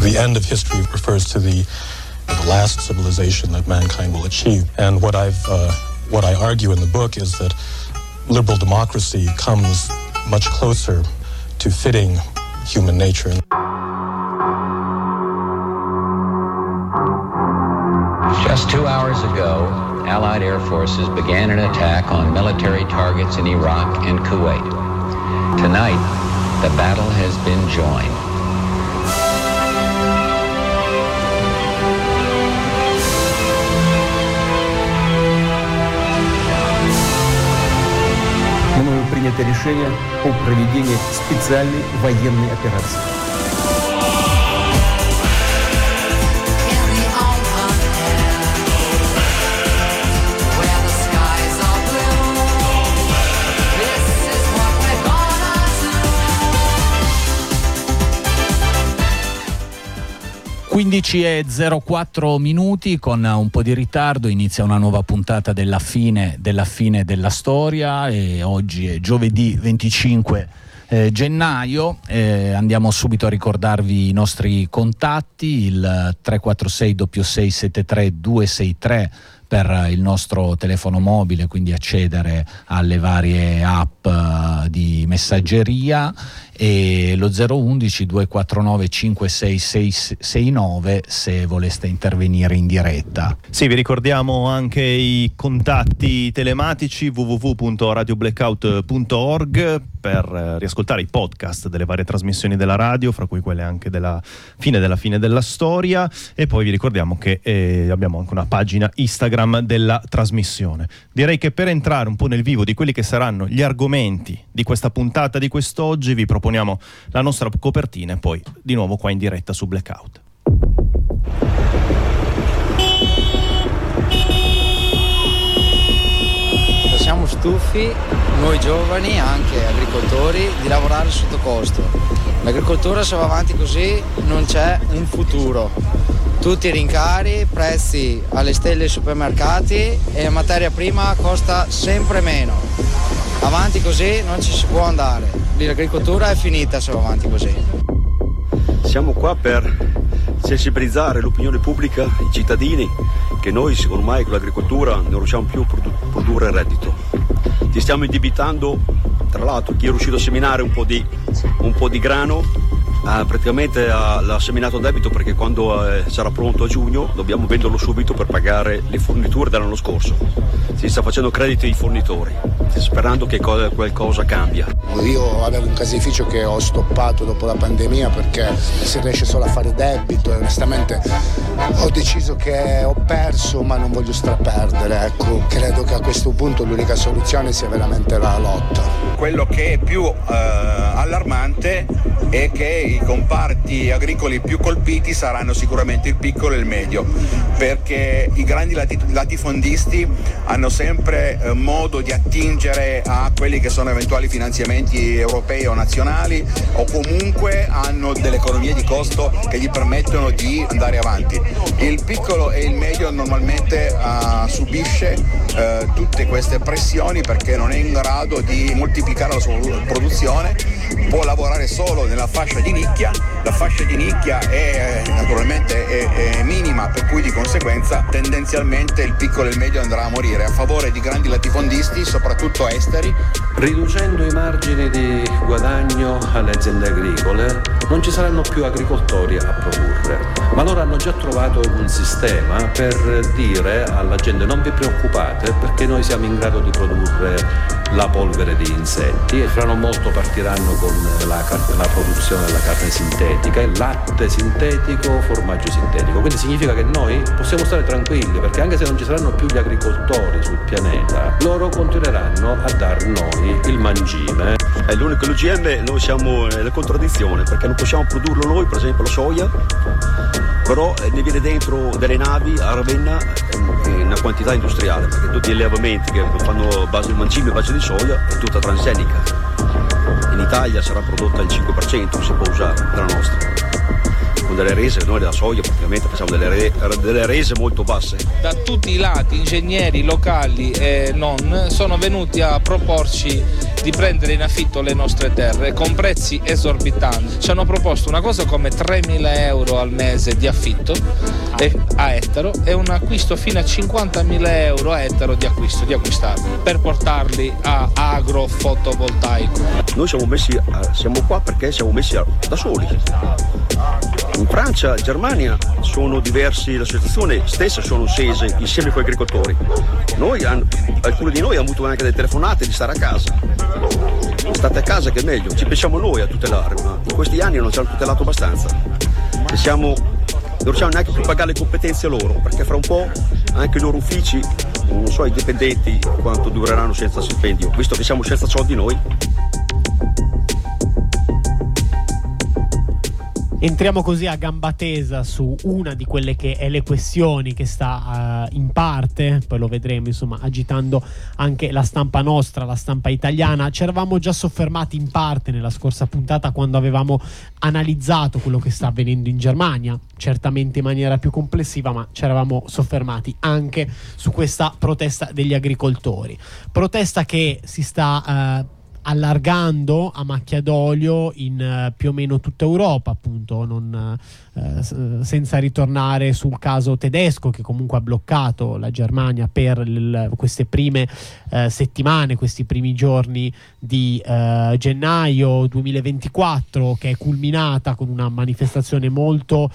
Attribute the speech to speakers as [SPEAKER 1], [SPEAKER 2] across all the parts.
[SPEAKER 1] The end of history refers to the, the last civilization that mankind will achieve. And what I've uh, what I argue in the book is that liberal democracy comes much closer to fitting human nature.
[SPEAKER 2] Just two hours ago, Allied air forces began an attack on military targets in Iraq and Kuwait. Tonight, the battle has been joined.
[SPEAKER 3] Принято решение о проведении специальной военной операции.
[SPEAKER 4] E 04 minuti con un po' di ritardo inizia una nuova puntata della fine della fine della storia e oggi è giovedì 25 eh, gennaio. Eh, andiamo subito a ricordarvi i nostri contatti, il 346 6673 263 per il nostro telefono mobile, quindi accedere alle varie app uh, di messaggeria e lo 011 249 56669 se voleste intervenire in diretta.
[SPEAKER 5] Sì, vi ricordiamo anche i contatti telematici www.radioblackout.org per eh, riascoltare i podcast delle varie trasmissioni della radio, fra cui quelle anche della fine della fine della storia e poi vi ricordiamo che eh, abbiamo anche una pagina Instagram della trasmissione. Direi che per entrare un po' nel vivo di quelli che saranno gli argomenti di questa puntata di quest'oggi vi proponiamo la nostra copertina e poi di nuovo qua in diretta su Blackout.
[SPEAKER 6] Siamo stufi, noi giovani, anche agricoltori, di lavorare sotto costo. L'agricoltura se va avanti così non c'è un futuro. Tutti i rincari, prezzi alle stelle ai supermercati e la materia prima costa sempre meno. Avanti così non ci si può andare. L'agricoltura è finita se va avanti così.
[SPEAKER 7] Siamo qua per sensibilizzare l'opinione pubblica, i cittadini, che noi ormai con l'agricoltura non riusciamo più a produ- produrre reddito. Ti stiamo indebitando, tra l'altro chi è riuscito a seminare un po' di, un po di grano Ah, praticamente ha, l'ha seminato a debito perché quando eh, sarà pronto a giugno dobbiamo venderlo subito per pagare le forniture dell'anno scorso. Si sta facendo credito ai fornitori, sperando che co- qualcosa cambia.
[SPEAKER 8] Io avevo un caseificio che ho stoppato dopo la pandemia perché si riesce solo a fare debito e onestamente ho deciso che ho perso ma non voglio straperdere. Ecco, credo che a questo punto l'unica soluzione sia veramente la lotta.
[SPEAKER 9] Quello che è più eh, allarmante è che i comparti agricoli più colpiti saranno sicuramente il piccolo e il medio, perché i grandi latifondisti hanno sempre eh, modo di attingere a quelli che sono eventuali finanziamenti europei o nazionali o comunque hanno delle economie di costo che gli permettono di andare avanti. Il piccolo e il medio normalmente uh, subisce uh, tutte queste pressioni perché non è in grado di moltiplicare la sua produzione, può lavorare solo nella fascia di nicchia, la fascia di nicchia è naturalmente è, è minima, per cui di conseguenza tendenzialmente il piccolo e il medio andrà a morire a favore di grandi latifondisti, soprattutto esteri.
[SPEAKER 10] Riducendo i margini di guadagno alle aziende agricole non ci saranno più agricoltori a produrre, ma loro hanno già trovato un sistema per dire alla gente non vi preoccupate perché noi siamo in grado di produrre la polvere di insetti e fra non molto partiranno con la, la produzione della carne sintetica, il latte sintetico, formaggio sintetico. Quindi significa che noi possiamo stare tranquilli perché anche se non ci saranno più gli agricoltori sul pianeta, loro continueranno a dar noi il mangime.
[SPEAKER 7] È l'unico l'OGM noi siamo nella contraddizione perché non possiamo produrlo noi, per esempio la soia, però eh, ne viene dentro delle navi a Ravenna in una quantità industriale, perché tutti gli allevamenti che fanno base di mangime e base di soia è tutta transgenica. In Italia sarà prodotta il 5%, si può usare della nostra. Con delle rese, noi della soia praticamente facciamo delle, re, delle rese molto basse.
[SPEAKER 11] Da tutti i lati ingegneri locali e non sono venuti a proporci di prendere in affitto le nostre terre con prezzi esorbitanti. Ci hanno proposto una cosa come 3.000 euro al mese di affitto a ettaro e un acquisto fino a 50.000 euro a ettaro di acquisto, di acquistarli per portarli a agrofotovoltaico.
[SPEAKER 7] Noi siamo, messi, siamo qua perché siamo messi da soli. In Francia e Germania sono diversi, la situazione stessa sono scese insieme con gli agricoltori. Noi, alcuni di noi hanno avuto anche delle telefonate di stare a casa. State a casa che è meglio, ci pensiamo noi a tutelare, ma in questi anni non ci hanno tutelato abbastanza. E siamo, non riusciamo neanche più a pagare le competenze loro, perché fra un po' anche i loro uffici, non so i dipendenti quanto dureranno senza stipendio, visto che siamo senza soldi noi.
[SPEAKER 12] Entriamo così a gamba tesa su una di quelle che è le questioni che sta uh, in parte, poi lo vedremo insomma agitando anche la stampa nostra, la stampa italiana. Ci eravamo già soffermati in parte nella scorsa puntata quando avevamo analizzato quello che sta avvenendo in Germania, certamente in maniera più complessiva, ma ci eravamo soffermati anche su questa protesta degli agricoltori. Protesta che si sta... Uh, allargando a macchia d'olio in uh, più o meno tutta Europa, appunto, non, uh, senza ritornare sul caso tedesco che comunque ha bloccato la Germania per l- queste prime uh, settimane, questi primi giorni di gennaio 2024, che è culminata con una manifestazione molto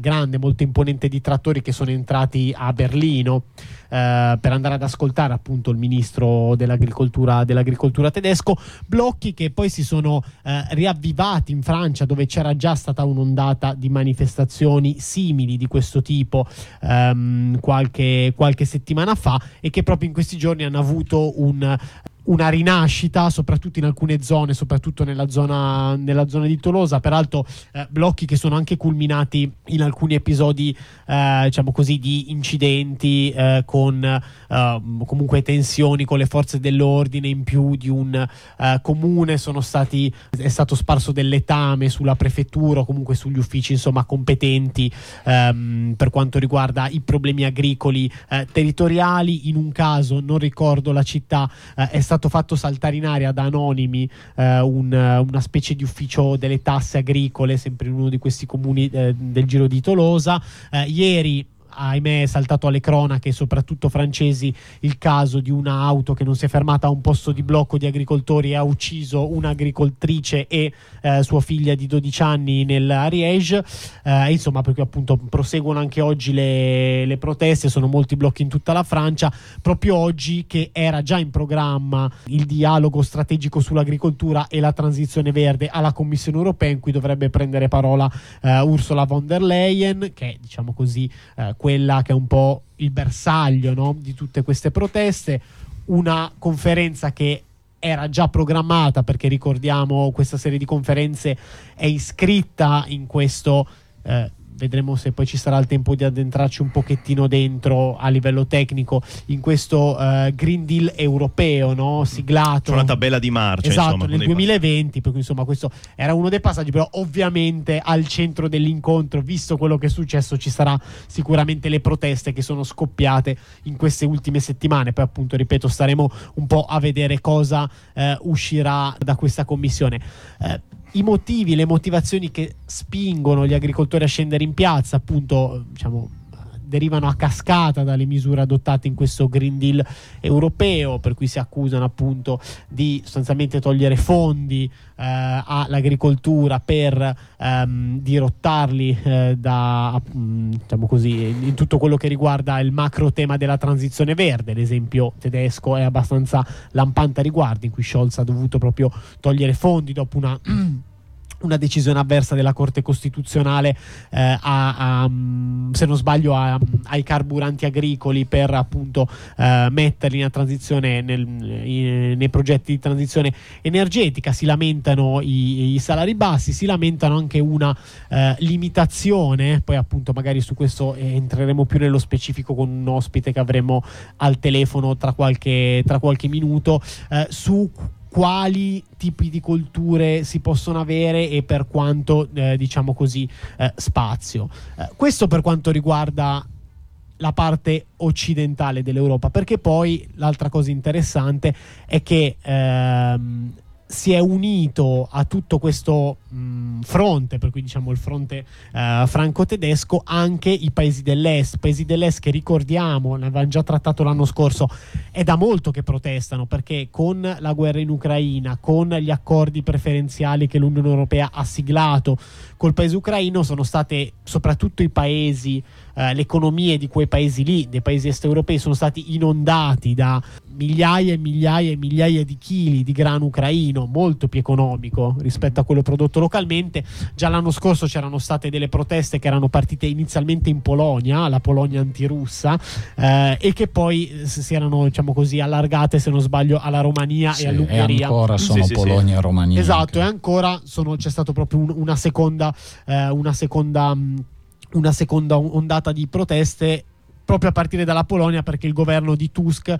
[SPEAKER 12] grande, molto imponente di trattori che sono entrati a Berlino. Uh, per andare ad ascoltare appunto il ministro dell'agricoltura, dell'agricoltura tedesco, blocchi che poi si sono riavvivati in Francia dove c'era già stata un'ondata di manifestazioni simili di questo tipo um, qualche, qualche settimana fa e che proprio in questi giorni hanno avuto un una rinascita, soprattutto in alcune zone, soprattutto nella zona, nella zona di Tolosa. Peraltro, eh, blocchi che sono anche culminati in alcuni episodi, eh, diciamo così, di incidenti eh, con eh, comunque tensioni con le forze dell'ordine in più di un eh, comune. Sono stati, è stato sparso del letame sulla prefettura o comunque sugli uffici insomma, competenti ehm, per quanto riguarda i problemi agricoli eh, territoriali. In un caso, non ricordo la città, è stato stato fatto saltare in aria da anonimi eh, un, una specie di ufficio delle tasse agricole, sempre in uno di questi comuni eh, del Giro di Tolosa. Eh, ieri ahimè è saltato alle cronache, soprattutto francesi, il caso di un'auto che non si è fermata a un posto di blocco di agricoltori e ha ucciso un'agricoltrice e eh, sua figlia di 12 anni nel Ariège. Eh, insomma, perché appunto proseguono anche oggi le, le, proteste, sono molti blocchi in tutta la Francia. Proprio oggi che era già in programma il dialogo strategico sull'agricoltura e la transizione verde alla Commissione europea, in cui dovrebbe prendere parola eh, Ursula von der Leyen, che diciamo così eh, quella che è un po' il bersaglio no? di tutte queste proteste, una conferenza che era già programmata perché ricordiamo questa serie di conferenze è iscritta in questo eh, vedremo se poi ci sarà il tempo di addentrarci un pochettino dentro a livello tecnico in questo uh, Green Deal europeo no? siglato.
[SPEAKER 5] C'è una tabella di marcia
[SPEAKER 12] esatto,
[SPEAKER 5] insomma,
[SPEAKER 12] nel 2020, per cui insomma questo era uno dei passaggi, però ovviamente al centro dell'incontro, visto quello che è successo, ci sarà sicuramente le proteste che sono scoppiate in queste ultime settimane, poi appunto ripeto staremo un po' a vedere cosa eh, uscirà da questa commissione. Eh, i motivi, le motivazioni che spingono gli agricoltori a scendere in piazza, appunto, diciamo, derivano a cascata dalle misure adottate in questo Green Deal europeo, per cui si accusano appunto di sostanzialmente togliere fondi eh, all'agricoltura per ehm, dirottarli eh, da, mm, diciamo così, in tutto quello che riguarda il macro tema della transizione verde. L'esempio tedesco è abbastanza lampante a riguardo, in cui Scholz ha dovuto proprio togliere fondi dopo una una decisione avversa della Corte Costituzionale eh, a, a, se non sbaglio a, ai carburanti agricoli per appunto eh, metterli nel, in, nei progetti di transizione energetica. Si lamentano i, i salari bassi si lamentano anche una eh, limitazione. Poi appunto magari su questo entreremo più nello specifico con un ospite che avremo al telefono tra qualche, tra qualche minuto eh, su quali tipi di colture si possono avere e per quanto, eh, diciamo così, eh, spazio. Eh, questo per quanto riguarda la parte occidentale dell'Europa, perché poi l'altra cosa interessante è che ehm, si è unito a tutto questo mh, fronte, per cui diciamo il fronte eh, franco-tedesco, anche i paesi dell'est, paesi dell'est che ricordiamo, ne avevamo già trattato l'anno scorso, è da molto che protestano perché con la guerra in Ucraina, con gli accordi preferenziali che l'Unione Europea ha siglato col paese ucraino, sono state soprattutto i paesi, eh, le economie di quei paesi lì, dei paesi est europei, sono stati inondati da migliaia e migliaia e migliaia di chili di grano ucraino, molto più economico rispetto a quello prodotto localmente. Già l'anno scorso c'erano state delle proteste che erano partite inizialmente in Polonia, la Polonia antirussa, eh, e che poi si erano, diciamo così, allargate, se non sbaglio, alla Romania
[SPEAKER 4] Sì,
[SPEAKER 12] e all'Ungheria.
[SPEAKER 4] E ancora sono
[SPEAKER 5] Sì, sì,
[SPEAKER 4] Polonia e Romania.
[SPEAKER 12] Esatto, e ancora sono- c'è stata proprio un- una seconda, eh, una seconda, mh, una seconda ondata di proteste proprio a partire dalla Polonia perché il governo di Tusk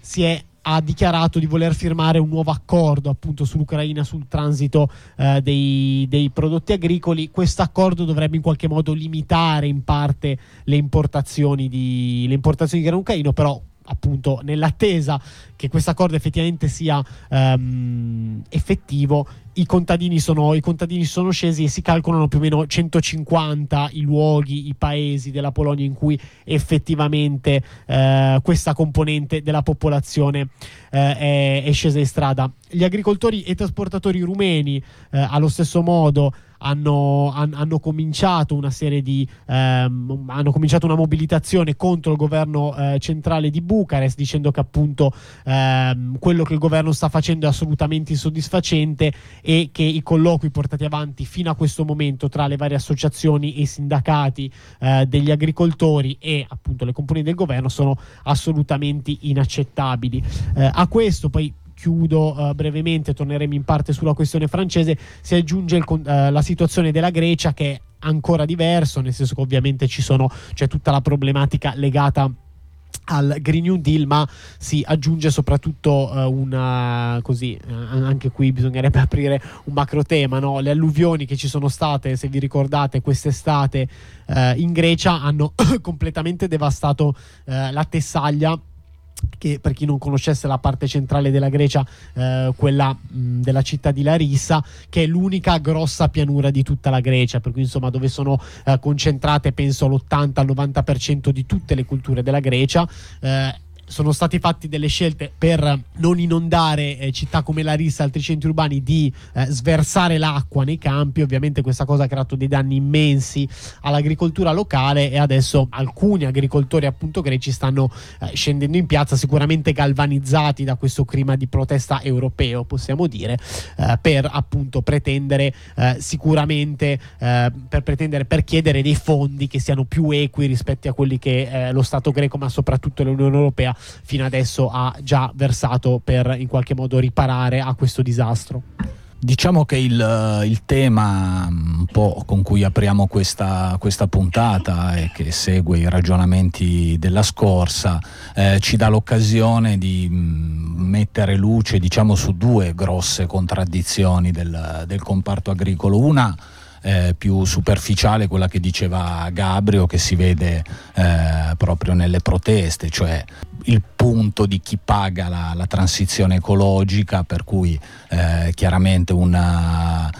[SPEAKER 12] si è ha dichiarato di voler firmare un nuovo accordo appunto sull'Ucraina sul transito eh, dei, dei prodotti agricoli. Questo accordo dovrebbe in qualche modo limitare in parte le importazioni di, le importazioni di grano ucraino, però appunto nell'attesa che questo accordo effettivamente sia ehm, effettivo i contadini, sono, i contadini sono scesi e si calcolano più o meno 150 i luoghi, i paesi della Polonia in cui effettivamente eh, questa componente della popolazione eh, è, è scesa in strada. Gli agricoltori e trasportatori rumeni eh, allo stesso modo hanno, han- hanno cominciato una serie di ehm, hanno cominciato una mobilitazione contro il governo eh, centrale di Bucarest dicendo che appunto ehm, quello che il governo sta facendo è assolutamente insoddisfacente e che i colloqui portati avanti fino a questo momento tra le varie associazioni e sindacati eh, degli agricoltori e appunto le componenti del governo sono assolutamente inaccettabili. Eh, a questo poi chiudo eh, brevemente, torneremo in parte sulla questione francese, si aggiunge con- eh, la situazione della Grecia che è ancora diverso, nel senso che ovviamente ci sono, c'è tutta la problematica legata al Green New Deal, ma si aggiunge soprattutto eh, una così, eh, anche qui bisognerebbe aprire un macro tema, no? le alluvioni che ci sono state, se vi ricordate, quest'estate eh, in Grecia hanno completamente devastato eh, la Tessaglia che per chi non conoscesse la parte centrale della Grecia, eh, quella mh, della città di Larissa, che è l'unica grossa pianura di tutta la Grecia, per cui insomma dove sono eh, concentrate penso l'80 al 90% di tutte le culture della Grecia. Eh, sono stati fatti delle scelte per non inondare eh, città come Larissa e altri centri urbani di eh, sversare l'acqua nei campi. Ovviamente questa cosa ha creato dei danni immensi all'agricoltura locale e adesso alcuni agricoltori appunto greci stanno eh, scendendo in piazza sicuramente galvanizzati da questo clima di protesta europeo, possiamo dire, eh, per appunto pretendere eh, sicuramente eh, per pretendere per chiedere dei fondi che siano più equi rispetto a quelli che lo Stato greco, ma soprattutto l'Unione Europea fino adesso ha già versato per in qualche modo riparare a questo disastro.
[SPEAKER 4] Diciamo che il, il tema un po' con cui apriamo questa, questa puntata e che segue i ragionamenti della scorsa eh, ci dà l'occasione di mh, mettere luce diciamo, su due grosse contraddizioni del, del comparto agricolo. Una eh, più superficiale, quella che diceva Gabrio, che si vede eh, proprio nelle proteste, cioè il punto di chi paga la, la transizione ecologica, per cui eh, chiaramente una,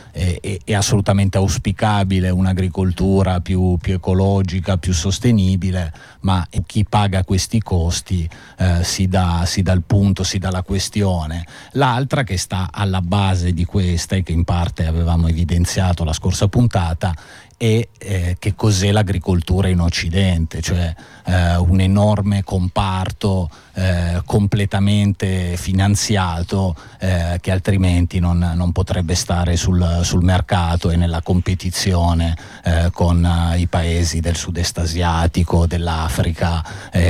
[SPEAKER 4] è- è assolutamente auspicabile un'agricoltura più, più ecologica, più sostenibile, ma chi paga questi costi eh, si, dà, si dà il punto, si dà la questione. L'altra che sta alla base di questa e che in parte avevamo evidenziato la scorsa puntata è eh, che cos'è l'agricoltura in Occidente, cioè eh, un enorme comparto eh, completamente finanziato eh, che altrimenti non, non potrebbe stare sul, sul mercato e nella competizione eh, con eh, i paesi del sud-est asiatico, dell'Africa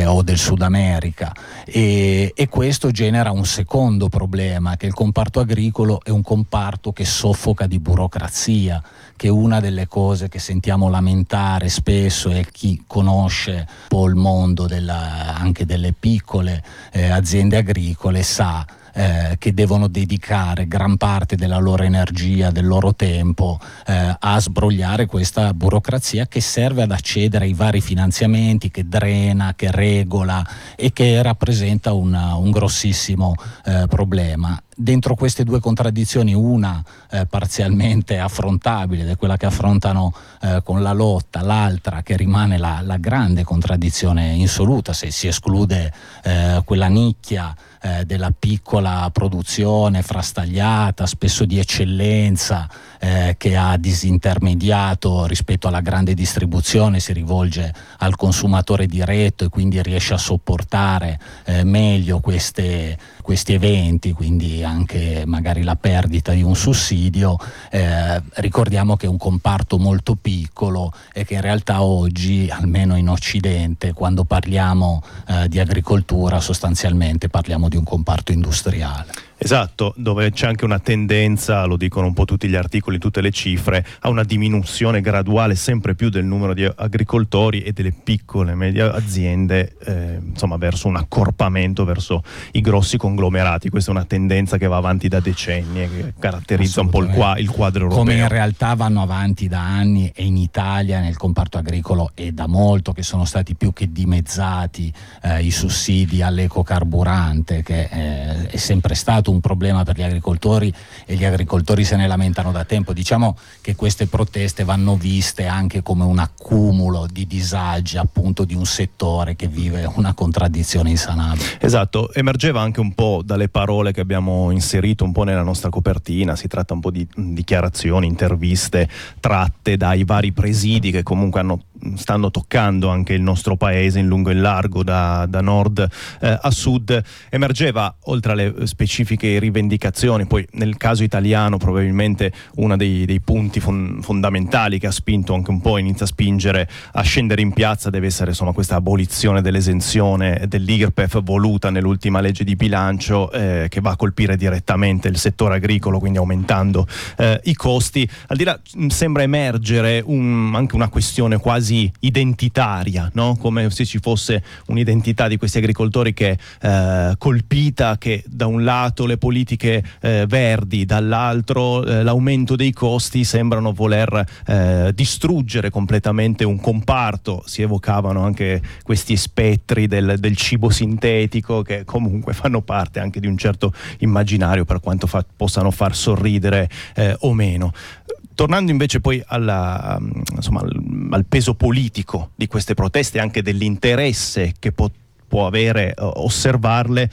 [SPEAKER 4] o del Sud America e, e questo genera un secondo problema che il comparto agricolo è un comparto che soffoca di burocrazia che è una delle cose che sentiamo lamentare spesso e chi conosce un po' il mondo della- anche delle piccole eh, aziende agricole sa eh, che devono dedicare gran parte della loro energia, del loro tempo eh, a sbrogliare questa burocrazia che serve ad accedere ai vari finanziamenti, che drena, che regola e che rappresenta una, un grossissimo eh, problema. Dentro queste due contraddizioni, una eh, parzialmente affrontabile ed è quella che affrontano eh, con la lotta, l'altra che rimane la, la, grande contraddizione insoluta, se si esclude eh, quella nicchia eh, della piccola produzione frastagliata, spesso di eccellenza, eh, che ha disintermediato rispetto alla grande distribuzione, si rivolge al consumatore diretto e quindi riesce a sopportare eh, meglio queste, questi eventi, quindi anche magari la perdita di un sussidio. Eh, ricordiamo che è un comparto molto piccolo e che in realtà oggi, almeno in Occidente, quando parliamo eh, di agricoltura, sostanzialmente parliamo di un comparto industriale.
[SPEAKER 5] Esatto, dove c'è anche una tendenza, lo dicono un po' tutti gli articoli, tutte le cifre, a una diminuzione graduale sempre più del numero di agricoltori e delle piccole e medie aziende, eh, insomma, verso un accorpamento verso i grossi conglomerati. Questa è una tendenza che va avanti da decenni e che caratterizza un po' il, qua, il quadro europeo.
[SPEAKER 4] Come in realtà vanno avanti da anni e in Italia nel comparto agricolo è da molto che sono stati più che dimezzati eh, i sussidi all'ecocarburante, che eh, è sempre stato un problema per gli agricoltori e gli agricoltori se ne lamentano da tempo. Diciamo che queste proteste vanno viste anche come un accumulo di disagi appunto di un settore che vive una contraddizione insanabile.
[SPEAKER 5] Esatto, emergeva anche un po' dalle parole che abbiamo inserito un po' nella nostra copertina, si tratta un po' di dichiarazioni, interviste tratte dai vari presidi che comunque hanno stanno toccando anche il nostro paese in lungo e in largo da, da nord eh, a sud. Emergeva oltre alle specifiche rivendicazioni poi nel caso italiano probabilmente uno dei, dei, punti fon- fondamentali che ha spinto anche un po' inizia a spingere a scendere in piazza deve essere insomma questa abolizione dell'esenzione dell'IRPEF voluta nell'ultima legge di bilancio eh, che va a colpire direttamente il settore agricolo quindi aumentando eh, i costi. Al di là sembra emergere un, anche una questione quasi quasi identitaria, no? come se ci fosse un'identità di questi agricoltori che eh, colpita, che da un lato le politiche eh, verdi, dall'altro eh, l'aumento dei costi sembrano voler eh, distruggere completamente un comparto. Si evocavano anche questi spettri del, del, cibo sintetico che comunque fanno parte anche di un certo immaginario per quanto fa, possano far sorridere eh, o meno. Tornando invece poi alla, insomma, al, al, peso politico di queste proteste, anche dell'interesse che può, può avere uh, osservarle,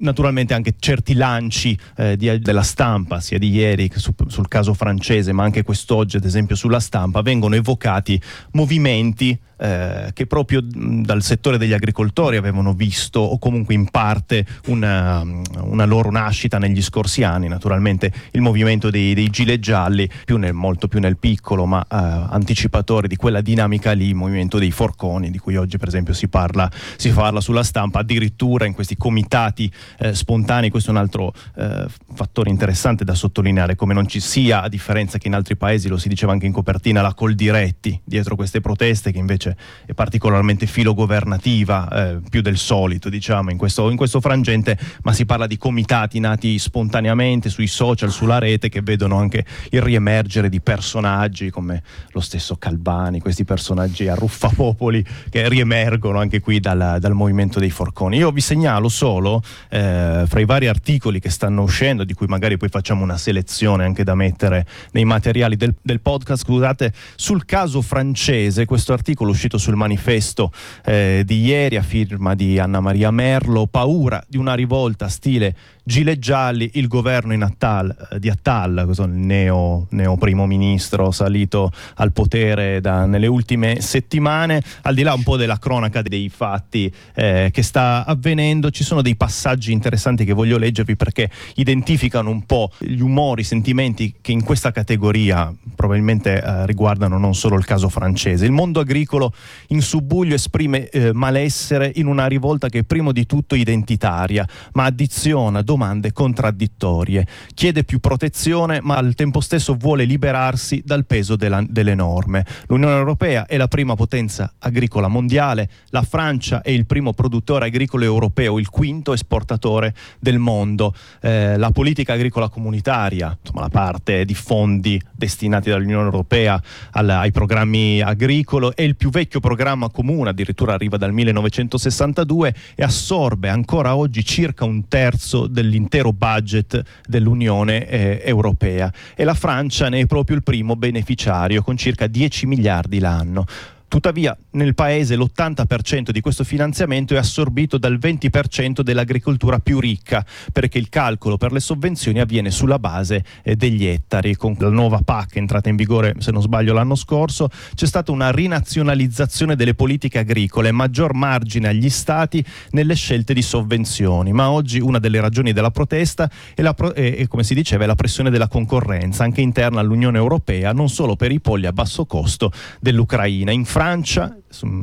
[SPEAKER 5] naturalmente anche certi lanci eh, di, della stampa, sia di ieri su, sul caso francese, ma anche quest'oggi, ad esempio, sulla stampa, vengono evocati movimenti eh, che proprio dal settore degli agricoltori avevano visto o comunque in parte una, una loro nascita negli scorsi anni. Naturalmente il movimento dei, dei gilet gialli, più nel, molto più nel piccolo, ma eh, anticipatore di quella dinamica lì, il movimento dei forconi, di cui oggi per esempio si parla, si parla sulla stampa, addirittura in questi comitati eh, spontanei. Questo è un altro eh, fattore interessante da sottolineare, come non ci sia, a differenza che in altri paesi, lo si diceva anche in copertina, la Coldiretti dietro queste proteste che invece invece è particolarmente filogovernativa, eh, più del solito diciamo in questo, in questo, frangente, ma si parla di comitati nati spontaneamente sui social, sulla rete, che vedono anche il riemergere di personaggi come lo stesso Calvani, questi personaggi arruffapopoli che riemergono anche qui dal, dal movimento dei forconi. Io vi segnalo solo, eh, fra i vari articoli che stanno uscendo, di cui magari poi facciamo una selezione anche da mettere nei materiali del, del podcast, scusate, sul caso francese, questo articolo uscito sul manifesto eh, di ieri a firma di Anna Maria Merlo, paura di una rivolta stile gilet gialli, il governo Attal, eh, di Attal, il neo, neo, primo ministro salito al potere da, nelle ultime settimane, al di là un po' della cronaca dei fatti eh, che sta avvenendo, ci sono dei passaggi interessanti che voglio leggervi perché identificano un po' gli umori, i sentimenti che in questa categoria probabilmente eh, riguardano non solo il caso francese. Il mondo agricolo in subbuglio esprime eh, malessere in una rivolta che è prima di tutto identitaria, ma addiziona, domanda domande contraddittorie. Chiede più protezione, ma al tempo stesso vuole liberarsi dal peso della, delle norme. L'Unione Europea è la prima potenza agricola mondiale, la Francia è il primo produttore agricolo europeo, il quinto esportatore del mondo. Eh, la politica agricola comunitaria, insomma la parte di fondi destinati dall'Unione Europea al, ai programmi agricoli, è il più vecchio programma comune, addirittura arriva dal 1962 e assorbe ancora oggi circa un terzo dell'intero budget dell'Unione eh, Europea e la Francia ne è proprio il primo beneficiario con circa 10 miliardi l'anno. Tuttavia nel paese l'80% di questo finanziamento è assorbito dal 20% dell'agricoltura più ricca, perché il calcolo per le sovvenzioni avviene sulla base eh, degli ettari. Con la nuova PAC entrata in vigore, se non sbaglio, l'anno scorso, c'è stata una rinazionalizzazione delle politiche agricole, maggior margine agli stati nelle scelte di sovvenzioni. Ma oggi una delle ragioni della protesta è, la è, come si diceva, è la pressione della concorrenza, anche interna all'Unione Europea, non solo per i polli a basso costo dell'Ucraina. In Francia,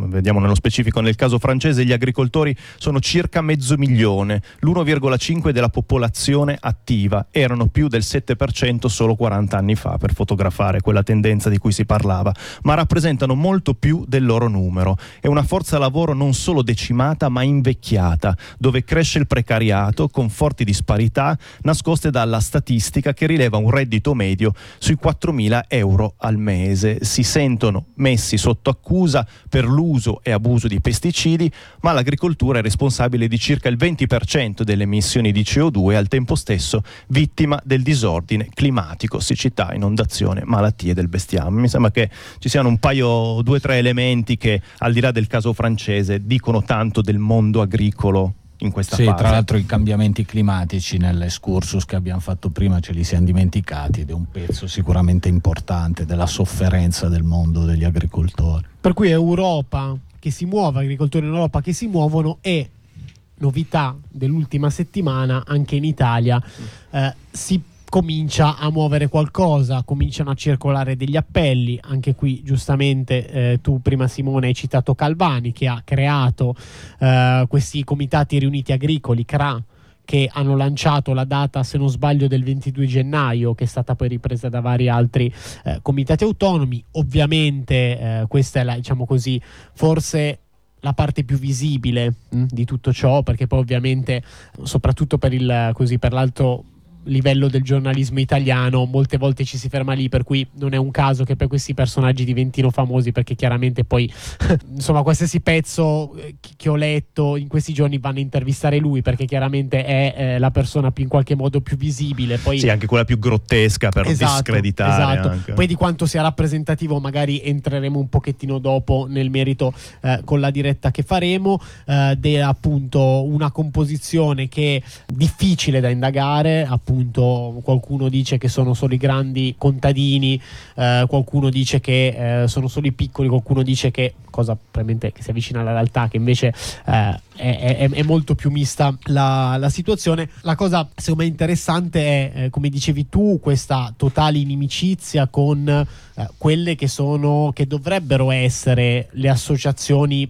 [SPEAKER 5] vediamo nello specifico nel caso francese, gli agricoltori sono circa mezzo milione, l'1,5 della popolazione attiva, erano più del 7% solo 40 anni fa per fotografare quella tendenza di cui si parlava, ma rappresentano molto più del loro numero. È una forza lavoro non solo decimata ma invecchiata, dove cresce il precariato con forti disparità nascoste dalla statistica che rileva un reddito medio sui 4.000 euro al mese. Si sentono messi sotto accusa accusa per l'uso e abuso di pesticidi, ma l'agricoltura è responsabile di circa il 20% delle emissioni di CO2 e al tempo stesso vittima del disordine climatico, siccità, inondazione, malattie del bestiame. Mi sembra che ci siano un paio, due o tre elementi che al di là del caso francese dicono tanto del mondo agricolo in questa
[SPEAKER 4] sì,
[SPEAKER 5] fase.
[SPEAKER 4] tra l'altro i cambiamenti climatici nell'escursus che abbiamo fatto prima ce li siamo dimenticati ed è un pezzo sicuramente importante della sofferenza del mondo degli agricoltori.
[SPEAKER 12] Per cui Europa che si muove, agricoltori in Europa che si muovono e novità dell'ultima settimana anche in Italia eh, si comincia a muovere qualcosa, cominciano a circolare degli appelli, anche qui giustamente eh, tu prima Simone hai citato Calvani che ha creato eh, questi comitati riuniti agricoli, CRA, che hanno lanciato la data, se non sbaglio, del 22 gennaio, che è stata poi ripresa da vari altri eh, comitati autonomi. Ovviamente eh, questa è la, diciamo così, forse la parte più visibile mh, di tutto ciò, perché poi ovviamente, soprattutto per, il, così, per l'alto livello del giornalismo italiano molte volte ci si ferma lì per cui non è un caso che per questi personaggi diventino famosi perché chiaramente poi insomma qualsiasi pezzo eh, che ho letto in questi giorni vanno a intervistare lui perché chiaramente è eh, la persona più in qualche modo più visibile poi
[SPEAKER 5] sì anche quella più grottesca per
[SPEAKER 12] esatto,
[SPEAKER 5] discreditare
[SPEAKER 12] esatto.
[SPEAKER 5] Anche.
[SPEAKER 12] poi di quanto sia rappresentativo magari entreremo un pochettino dopo nel merito eh, con la diretta che faremo eh, è appunto una composizione che è difficile da indagare appunto appunto qualcuno dice che sono solo i grandi contadini, eh, qualcuno dice che eh, sono solo i piccoli, qualcuno dice che, cosa probabilmente che si avvicina alla realtà, che invece eh, è, è, è, molto più mista la, la, situazione. La cosa secondo me interessante è, eh, come dicevi tu, questa totale inimicizia con eh, quelle che sono, che dovrebbero essere le associazioni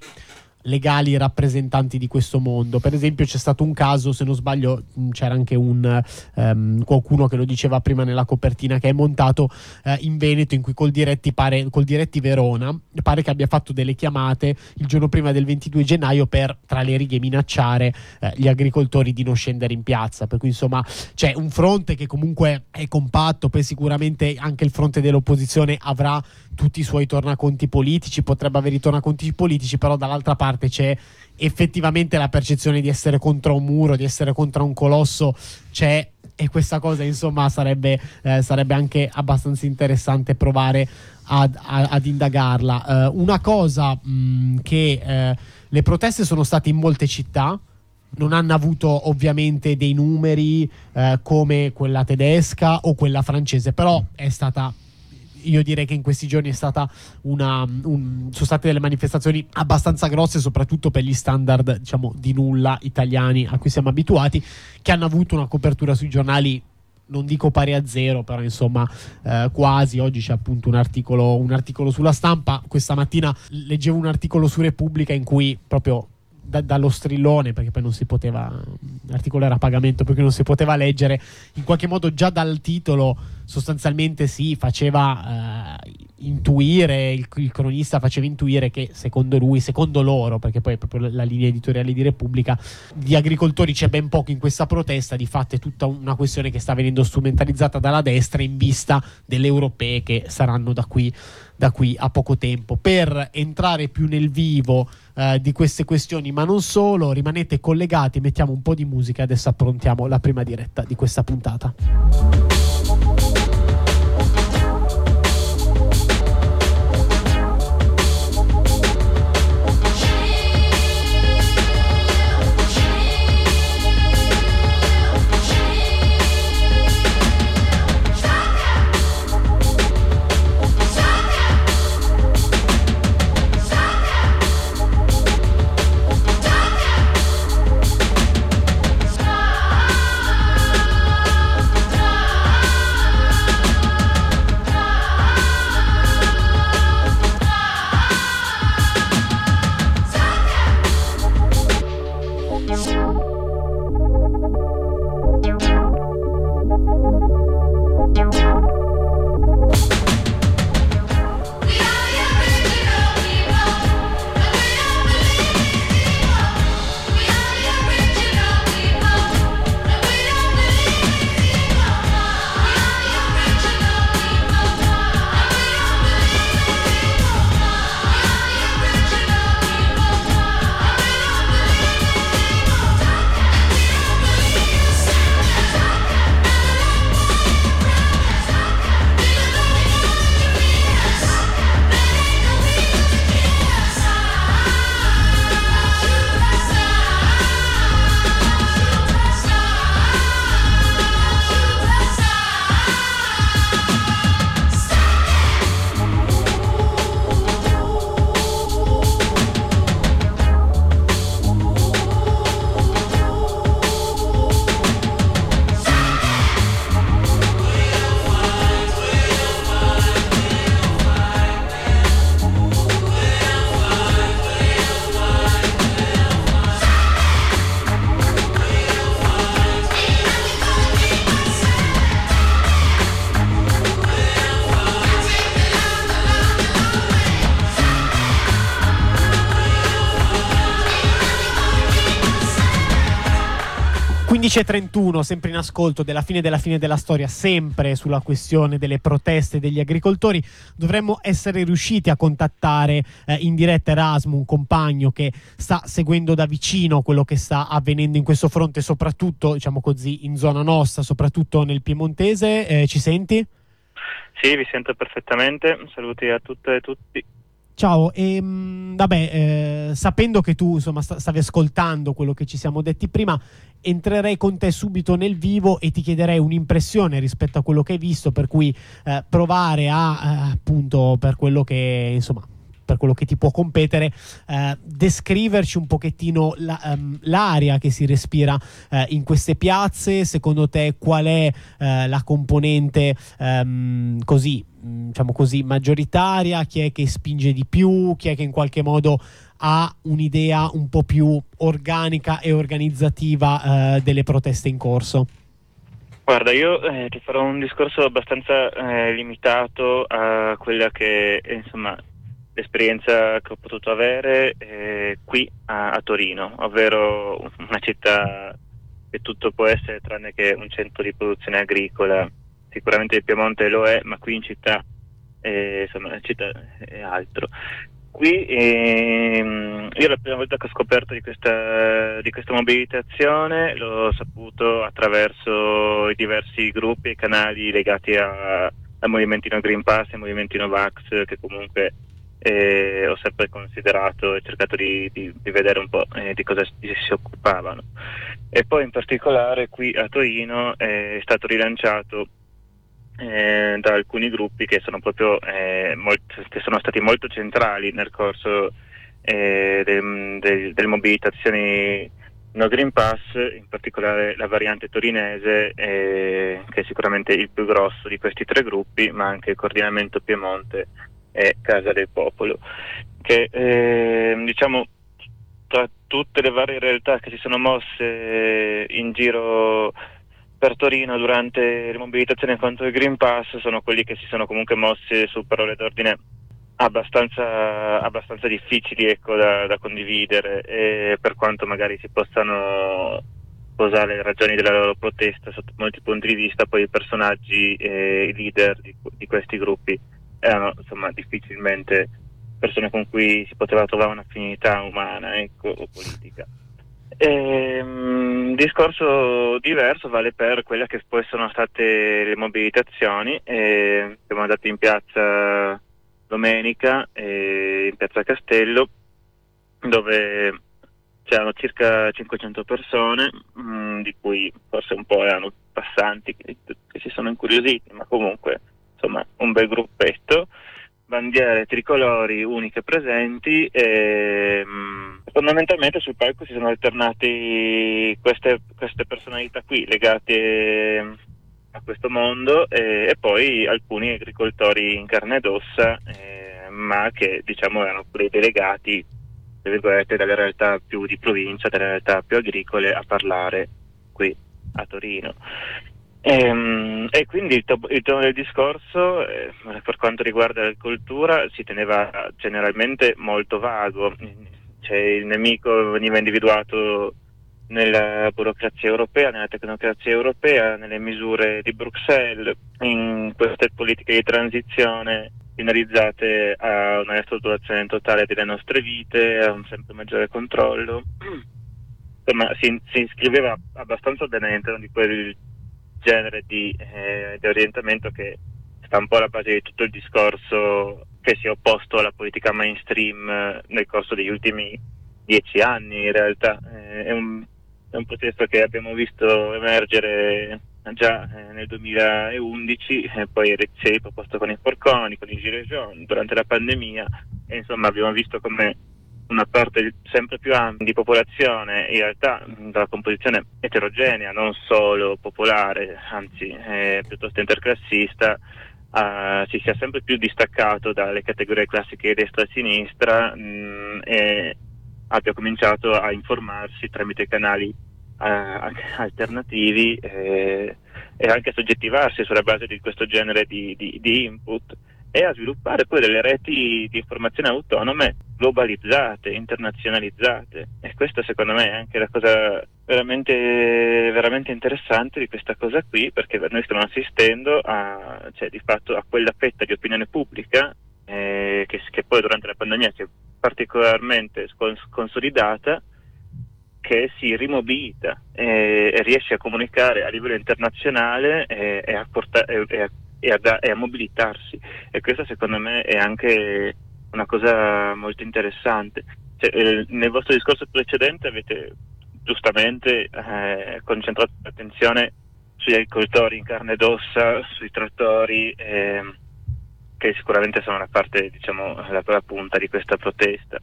[SPEAKER 12] legali rappresentanti di questo mondo. Per esempio, c'è stato un caso, se non sbaglio, c'era anche un um, qualcuno che lo diceva prima nella copertina che è montato uh, in Veneto, in cui col diretti, pare, col diretti Verona pare che abbia fatto delle chiamate il giorno prima del 22 gennaio per tra le righe minacciare uh, gli agricoltori di non scendere in piazza. Per cui insomma c'è un fronte che comunque è compatto, poi sicuramente anche il fronte dell'opposizione avrà tutti i suoi tornaconti politici, potrebbe avere i tornaconti politici, però dall'altra parte c'è effettivamente la percezione di essere contro un muro, di essere contro un colosso, c'è e questa cosa insomma sarebbe, eh, sarebbe anche abbastanza interessante provare ad, ad, ad indagarla. Uh, una cosa mh, che uh, le proteste sono state in molte città, non hanno avuto ovviamente dei numeri uh, come quella tedesca o quella francese, però è stata io direi che in questi giorni una, un, sono state delle manifestazioni abbastanza grosse, soprattutto per gli standard diciamo, di nulla italiani a cui siamo abituati, che hanno avuto una copertura sui giornali non dico pari a zero, però insomma eh, quasi. Oggi c'è appunto un articolo, un articolo sulla stampa. Questa mattina leggevo un articolo su Repubblica in cui proprio da, dallo strillone, perché poi non si poteva, l'articolo era a pagamento perché non si poteva leggere, in qualche modo già dal titolo sostanzialmente si faceva eh, intuire, il, il, cronista faceva intuire che secondo lui, secondo loro, perché poi è proprio la linea editoriale di Repubblica, di agricoltori c'è ben poco in questa protesta, di fatto è tutta una questione che sta venendo strumentalizzata dalla destra in vista delle europee che saranno da qui, da qui a poco tempo. Per entrare più nel vivo eh, di queste questioni, ma non solo, rimanete collegati, mettiamo un po' di musica e adesso approntiamo la prima diretta di questa puntata. Sempre in ascolto della fine della fine della storia, sempre sulla questione delle proteste degli agricoltori. Dovremmo essere riusciti a contattare eh, in diretta Erasmo, un compagno che sta seguendo da vicino quello che sta avvenendo in questo fronte, soprattutto diciamo così, in zona nostra, soprattutto nel Piemontese. Eh, ci senti?
[SPEAKER 13] Sì, vi sento perfettamente. Saluti a tutte e tutti.
[SPEAKER 12] Ciao, e, ehm, vabbè, eh, sapendo che tu insomma stavi ascoltando quello che ci siamo detti prima, entrerei con te subito nel vivo e ti chiederei un'impressione rispetto a quello che hai visto, per cui eh, provare a eh, appunto per quello che insomma per quello che ti può competere, eh, descriverci un pochettino la, um, l'aria che si respira eh, in queste piazze, secondo te qual è eh, la componente um, così, mm, diciamo così, maggioritaria, chi è che spinge di più, chi è che in qualche modo ha un'idea un po' più organica e organizzativa eh, delle proteste in corso?
[SPEAKER 13] Guarda, io eh, ti farò un discorso abbastanza eh, limitato a quella che insomma l'esperienza che ho potuto avere eh, qui a, a, Torino, ovvero una città che tutto può essere tranne che un centro di produzione agricola. Sicuramente il Piemonte lo è, ma qui in città, eh, insomma, la città è altro. Qui ehm, io la prima volta che ho scoperto di questa, di questa mobilitazione l'ho saputo attraverso i diversi gruppi e canali legati a, al Movimentino Green Pass e al Movimentino Vax che comunque eh, ho sempre considerato e cercato di, di, di vedere un po' eh, di cosa si, si, occupavano. E poi in particolare qui a Torino è stato rilanciato eh, da alcuni gruppi che sono, proprio, eh, molto, che sono stati molto centrali nel corso eh, del, del, delle mobilitazioni No Green Pass, in particolare la variante torinese, eh, che è sicuramente il più grosso di questi tre gruppi, ma anche il coordinamento Piemonte e Casa del Popolo, che eh, diciamo tra, tutte le varie realtà che si sono mosse in giro per Torino durante le mobilitazioni contro il Green Pass sono quelli che si sono comunque mossi su parole d'ordine abbastanza, abbastanza difficili ecco, da, da, condividere e per quanto magari si possano posare le ragioni della loro protesta sotto molti punti di vista, poi i personaggi e i leader di, di questi gruppi erano insomma difficilmente persone con cui si poteva trovare un'affinità umana ecco, o politica. E, um, discorso diverso vale per quelle che poi sono state le mobilitazioni. E siamo andati in piazza domenica in piazza Castello dove c'erano circa 500 persone, mh, mm, di cui forse un po' erano passanti che, che si sono incuriositi, ma comunque insomma un bel gruppetto bandiere tricolori uniche presenti e mh, mm, fondamentalmente sul palco si sono alternati queste, queste personalità qui legate mm, a questo mondo e, e, poi alcuni agricoltori in carne ed ossa eh, ma che diciamo erano quelli delegati dalle realtà più di provincia, dalle realtà più agricole a parlare qui a Torino. E, ehm, e, quindi il, to- il, tono del discorso, eh, per quanto riguarda l'agricoltura, si teneva generalmente molto vago. Cioè, il nemico veniva individuato nella burocrazia europea, nella tecnocrazia europea, nelle misure di Bruxelles, in queste politiche di transizione finalizzate a una ristrutturazione totale delle nostre vite, a un sempre maggiore controllo. Insomma, si, si iscriveva abbastanza bene di quel genere di, eh, di orientamento che sta un po' alla base di tutto il discorso che si è opposto alla politica mainstream eh, nel corso degli ultimi dieci anni in realtà. Eh, è, un, è, un, processo che abbiamo visto emergere già eh, nel 2011 e poi si è riproposto con i forconi, con i gilets jaunes durante la pandemia e insomma abbiamo visto come una parte sempre più ampia di popolazione, in realtà dalla composizione eterogenea, non solo popolare, anzi eh, piuttosto interclassista, eh, si sia sempre più distaccato dalle categorie classiche destra e sinistra mh, e abbia cominciato a informarsi tramite canali eh, alternativi eh, e anche a soggettivarsi sulla base di questo genere di, di, di input e a sviluppare poi delle reti di informazione autonome globalizzate, internazionalizzate. E questa secondo me è anche la cosa veramente, veramente interessante di questa cosa qui perché noi stiamo assistendo a, cioè, di fatto a quella fetta di opinione pubblica eh, che, che, poi durante la pandemia si è particolarmente consolidata che si rimobilita e, e, riesce a comunicare a livello internazionale e, e, a, portare, e a e a, mobilitarsi e questa secondo me è anche una cosa molto interessante. Cioè, eh, nel vostro discorso precedente avete giustamente eh, concentrato l'attenzione sugli agricoltori in carne ed ossa, sui trattori, eh, che sicuramente sono la parte, diciamo, la, la punta di questa protesta,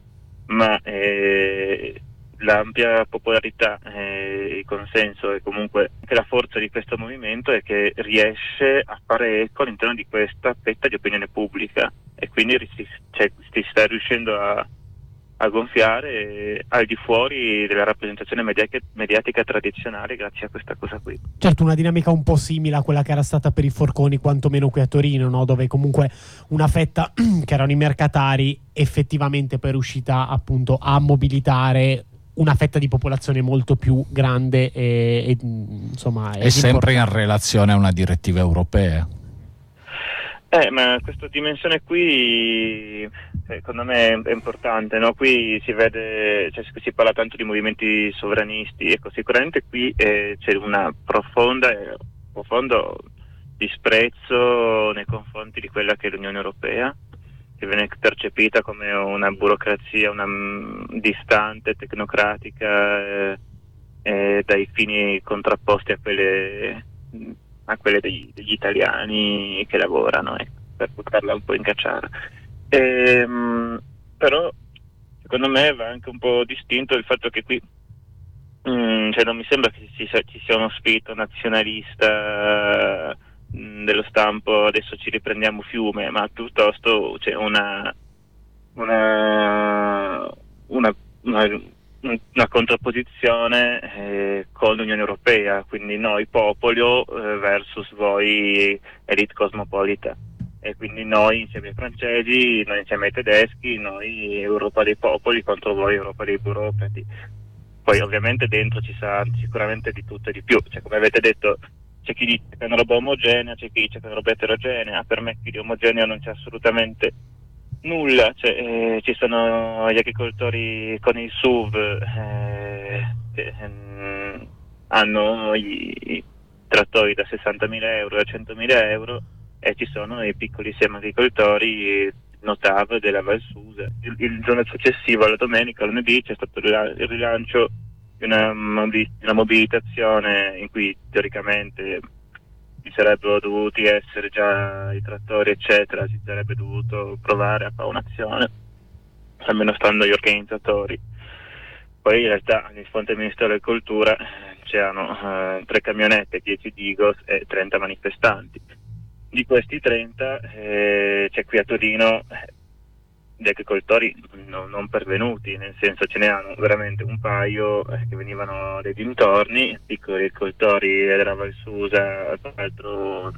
[SPEAKER 13] ma eh, l'ampia popolarità e il consenso e comunque anche la forza di questo movimento è che riesce a fare eco all'interno di questa fetta di opinione pubblica e quindi si, cioè, si sta riuscendo a, a gonfiare al di fuori della rappresentazione mediatica, mediatica, tradizionale grazie a questa cosa qui.
[SPEAKER 12] Certo, una dinamica un po' simile a quella che era stata per i forconi, quantomeno qui a Torino, no? dove comunque una fetta che erano i mercatari effettivamente poi è riuscita appunto a mobilitare una fetta di popolazione molto più grande e, e insomma
[SPEAKER 4] è sempre in relazione a una direttiva europea.
[SPEAKER 13] Eh, ma questa dimensione qui secondo me è importante, no? qui si vede, cioè, si parla tanto di movimenti sovranisti, ecco sicuramente qui eh, c'è una profonda, profondo disprezzo nei confronti di quella che è l'Unione Europea che viene percepita come una burocrazia una, um, distante, tecnocratica, eh, eh, dai fini contrapposti a quelle, a quelle degli, degli, italiani che lavorano, ecco, per buttarla un po' in cacciara. Ehm, però secondo me va anche un po' distinto il fatto che qui mm, cioè non mi sembra che ci, ci sia uno spirito nazionalista dello stampo adesso ci riprendiamo fiume, ma piuttosto c'è una, una, una, una contrapposizione eh, con l'Unione Europea, quindi noi popolo eh, versus voi elite cosmopolita e quindi noi insieme ai francesi, noi insieme ai tedeschi, noi Europa dei popoli contro voi Europa dei burocrati. Poi ovviamente dentro ci sarà sicuramente di tutto e di più, cioè, come avete detto c'è chi dice che è una roba omogenea, c'è chi dice che è una roba eterogenea, per me di omogeneo non c'è assolutamente nulla, cioè, eh, ci sono gli agricoltori con il SUV eh, che ehm, hanno i, i trattori da 60.000 euro a 100.000 euro e ci sono i piccolissimi agricoltori Notav della Valsusa. Il, il, giorno successivo, alla domenica, lunedì, c'è stato il rilancio una, una mobilitazione in cui teoricamente ci sarebbero dovuti essere già i trattori, eccetera, si sarebbe dovuto provare a fare un'azione, almeno stando agli organizzatori. Poi in realtà di fronte al Ministero dell'Agricoltura c'erano eh, tre camionette, 10 Digos e 30 manifestanti di questi 30 eh, c'è qui a Torino eh, gli agricoltori no, non pervenuti, nel senso ce ne hanno veramente un paio eh, che venivano dai dintorni, piccoli agricoltori della Valsusa, tra l'altro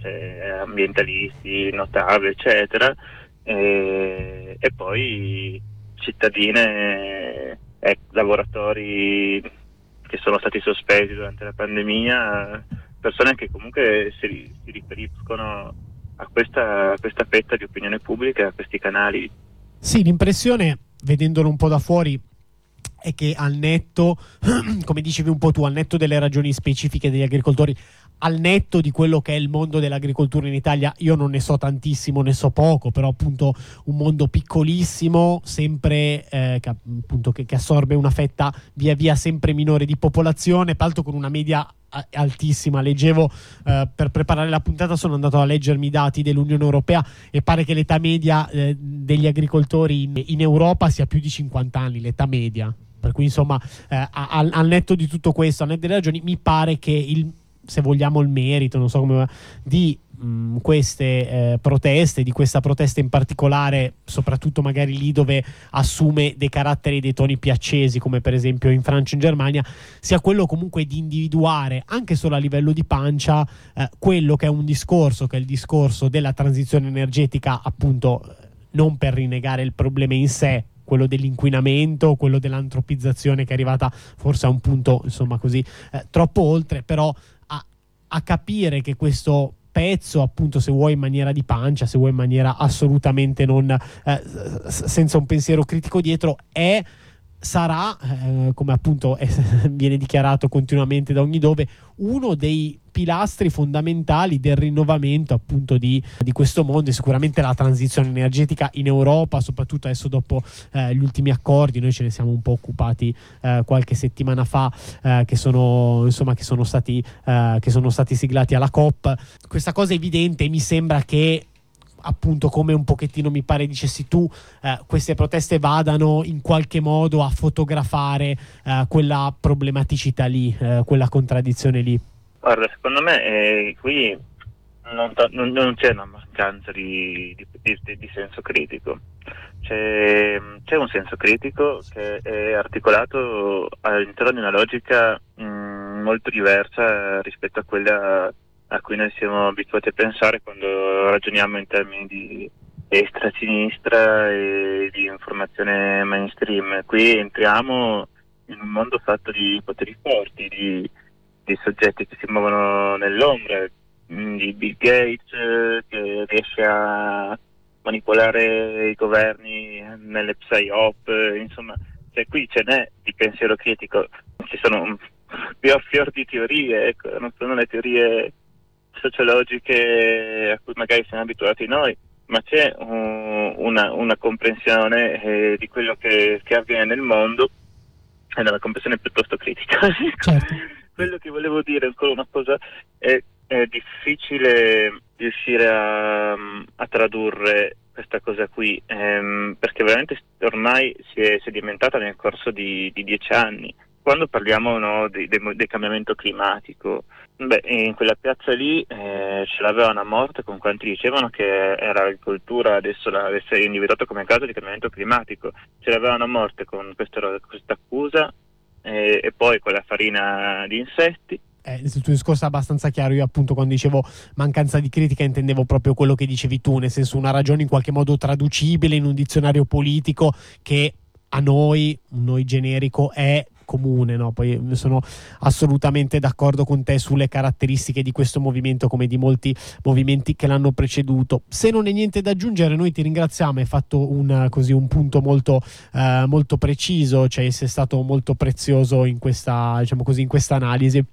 [SPEAKER 13] cioè, ambientalisti, notabili, eccetera, e, e poi cittadine e lavoratori che sono stati sospesi durante la pandemia persone che comunque si, si riferiscono a questa, a questa fetta di opinione pubblica, a questi canali.
[SPEAKER 12] Sì, l'impressione, vedendolo un po' da fuori, è che al netto, come dicevi un po' tu, al netto delle ragioni specifiche degli agricoltori, al netto di quello che è il mondo dell'agricoltura in Italia, io non ne so tantissimo, ne so poco, però appunto un mondo piccolissimo, sempre eh, che, appunto, che, che assorbe una fetta via via sempre minore di popolazione, peraltro con una media altissima. Leggevo eh, per preparare la puntata, sono andato a leggermi i dati dell'Unione Europea e pare che l'età media eh, degli agricoltori in, in, Europa sia più di 50 anni, l'età media. Per cui, insomma, eh, al, al, netto di tutto questo, al netto delle ragioni, mi pare che il, se vogliamo il merito, non so come di mh, queste eh, proteste, di questa protesta in particolare, soprattutto magari lì dove assume dei caratteri e dei toni più accesi, come per esempio in Francia e in Germania, sia quello comunque di individuare, anche solo a livello di pancia, eh, quello che è un discorso, che è il discorso della transizione energetica, appunto, non per rinnegare il problema in sé, quello dell'inquinamento, quello dell'antropizzazione che è arrivata forse a un punto insomma così eh, troppo oltre, però a, capire che questo pezzo, appunto, se vuoi in maniera di pancia, se vuoi in maniera assolutamente non eh, senza un pensiero critico dietro, è sarà, eh, come appunto è, viene dichiarato continuamente da ogni dove, uno dei pilastri fondamentali del rinnovamento appunto di, di, questo mondo e sicuramente la transizione energetica in Europa, soprattutto adesso dopo eh, gli ultimi accordi, noi ce ne siamo un po' occupati eh, qualche settimana fa, eh, che, sono, insomma, che, sono stati, eh, che sono stati siglati alla COP. Questa cosa è evidente e mi sembra che appunto come un pochettino mi pare dicessi tu eh, queste proteste vadano in qualche modo a fotografare eh, quella problematicità lì, eh, quella contraddizione lì?
[SPEAKER 13] Guarda, secondo me eh, qui non, non, non, c'è una mancanza di, di, di, di senso critico. C'è, c'è, un senso critico che è articolato all'interno di una logica mh, molto diversa rispetto a quella a cui noi siamo abituati a pensare quando ragioniamo in termini di destra-sinistra e di informazione mainstream. Qui entriamo in un mondo fatto di poteri forti, di, di soggetti che si muovono nell'ombra, di Bill Gates che riesce a manipolare i governi nelle psyop, insomma, cioè qui ce n'è di pensiero critico, ci sono più a fior di teorie, ecco, non sono le teorie sociologiche a cui magari siamo abituati noi, ma c'è uh, una, una, comprensione eh, di quello che, che, avviene nel mondo è una comprensione piuttosto critica. Certo. quello che volevo dire ancora una cosa è, è difficile riuscire a, a, tradurre questa cosa qui ehm, perché veramente ormai si è sedimentata nel corso di, di dieci anni quando parliamo no, di, de, del cambiamento climatico, beh, in quella piazza lì eh, ce l'avevano a morte con quanti dicevano che era l'agricoltura adesso l'avesse individuato come causa di cambiamento climatico, ce l'avevano a morte con questa accusa eh, e poi con la farina di insetti
[SPEAKER 4] eh, il tuo discorso è abbastanza chiaro. Io, appunto, quando dicevo mancanza di critica, intendevo proprio quello che dicevi tu, nel senso una ragione in qualche modo traducibile in un dizionario politico che a noi, noi generico, è comune. No? Poi sono assolutamente d'accordo con te sulle caratteristiche di questo movimento, come di molti movimenti che l'hanno preceduto. Se non è niente da aggiungere, noi ti ringraziamo. Hai fatto un, così, un punto molto, eh, molto preciso, cioè sei stato molto prezioso in questa, diciamo così, in questa analisi.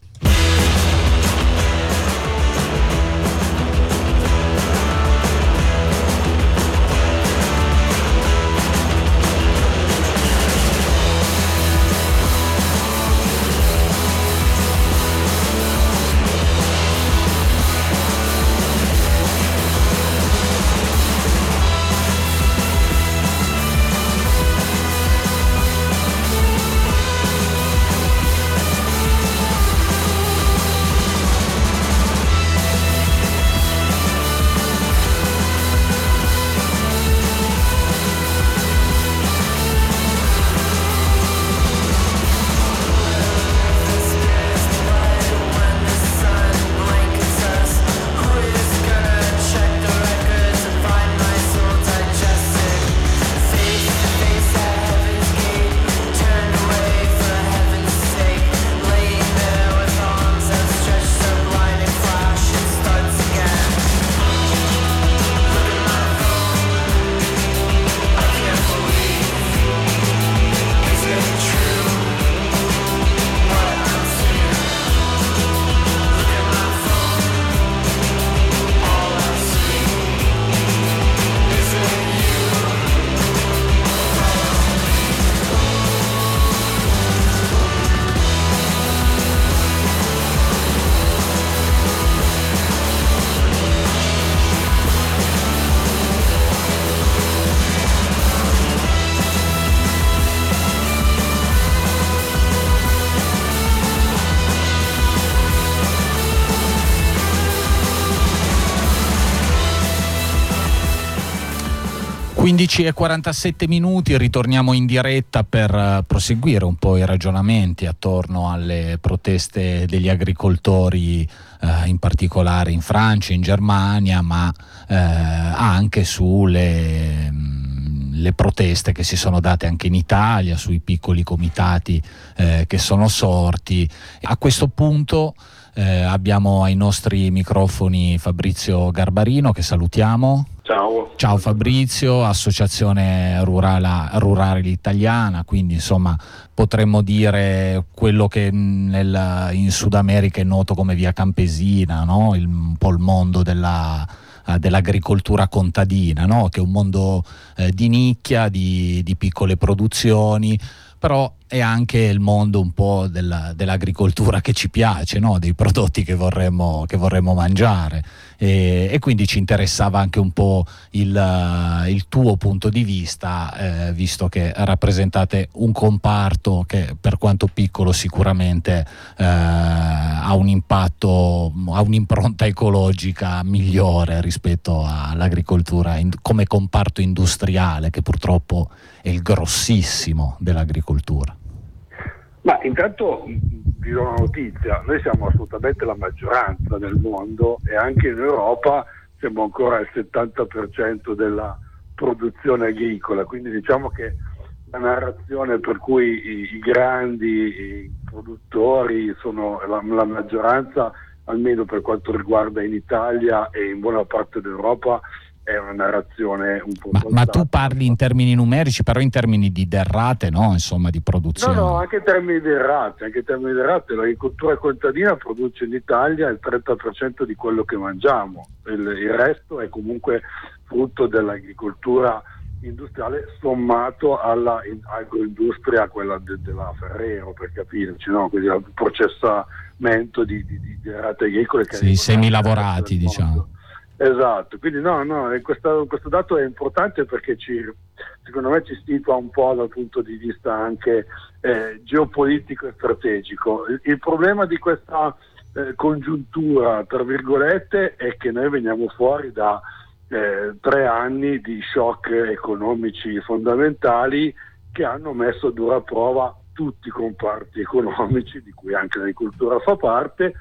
[SPEAKER 4] E 47 minuti, ritorniamo in diretta per uh, proseguire un po' i ragionamenti attorno alle proteste degli agricoltori, uh, in particolare in Francia, in Germania, ma uh, anche sulle mm, le proteste che si sono date anche in Italia, sui piccoli comitati eh, che sono sorti. A questo punto eh, abbiamo ai nostri microfoni Fabrizio Garbarino che salutiamo.
[SPEAKER 14] Ciao.
[SPEAKER 4] Ciao Fabrizio, Associazione Rurale, Rurale Italiana, quindi insomma potremmo dire quello che nel, in Sud America è noto come via campesina, no? il, un po' il mondo della, eh, dell'agricoltura contadina, no? che è un mondo eh, di nicchia, di, di piccole produzioni, però è anche il mondo un po' della, dell'agricoltura che ci piace, no? dei prodotti che vorremmo, che vorremmo mangiare e, e, quindi ci interessava anche un po' il, il tuo punto di vista, eh, visto che rappresentate un comparto che per quanto piccolo sicuramente eh, ha un impatto, ha un'impronta ecologica migliore rispetto all'agricoltura in, come comparto industriale che purtroppo è il grossissimo dell'agricoltura.
[SPEAKER 14] Ma intanto vi do una notizia, noi siamo assolutamente la maggioranza nel mondo e anche in Europa siamo ancora al 70% della produzione agricola, quindi diciamo che la narrazione per cui i, i grandi i produttori sono la, la maggioranza, almeno per quanto riguarda in Italia e in buona parte d'Europa, è una narrazione un po'
[SPEAKER 4] ma, ma, tu parli in termini numerici però in termini di derrate no? Insomma di produzione.
[SPEAKER 14] No no anche in termini di derrate anche in termini di derrate l'agricoltura contadina produce in Italia il 30% di quello che mangiamo. Il, il resto è comunque frutto dell'agricoltura industriale sommato all'agroindustria quella de, della Ferrero per capirci no? quindi al processamento di, di, di derrate agricole che
[SPEAKER 4] sì, semilavorati diciamo
[SPEAKER 14] Esatto, quindi no, no, questo, questo, dato è importante perché ci, secondo me ci situa un po' dal punto di vista anche eh, geopolitico e strategico. Il, il problema di questa eh, congiuntura, tra virgolette, è che noi veniamo fuori da eh, tre anni di shock economici fondamentali che hanno messo a dura prova tutti i comparti economici, di cui anche l'agricoltura fa parte,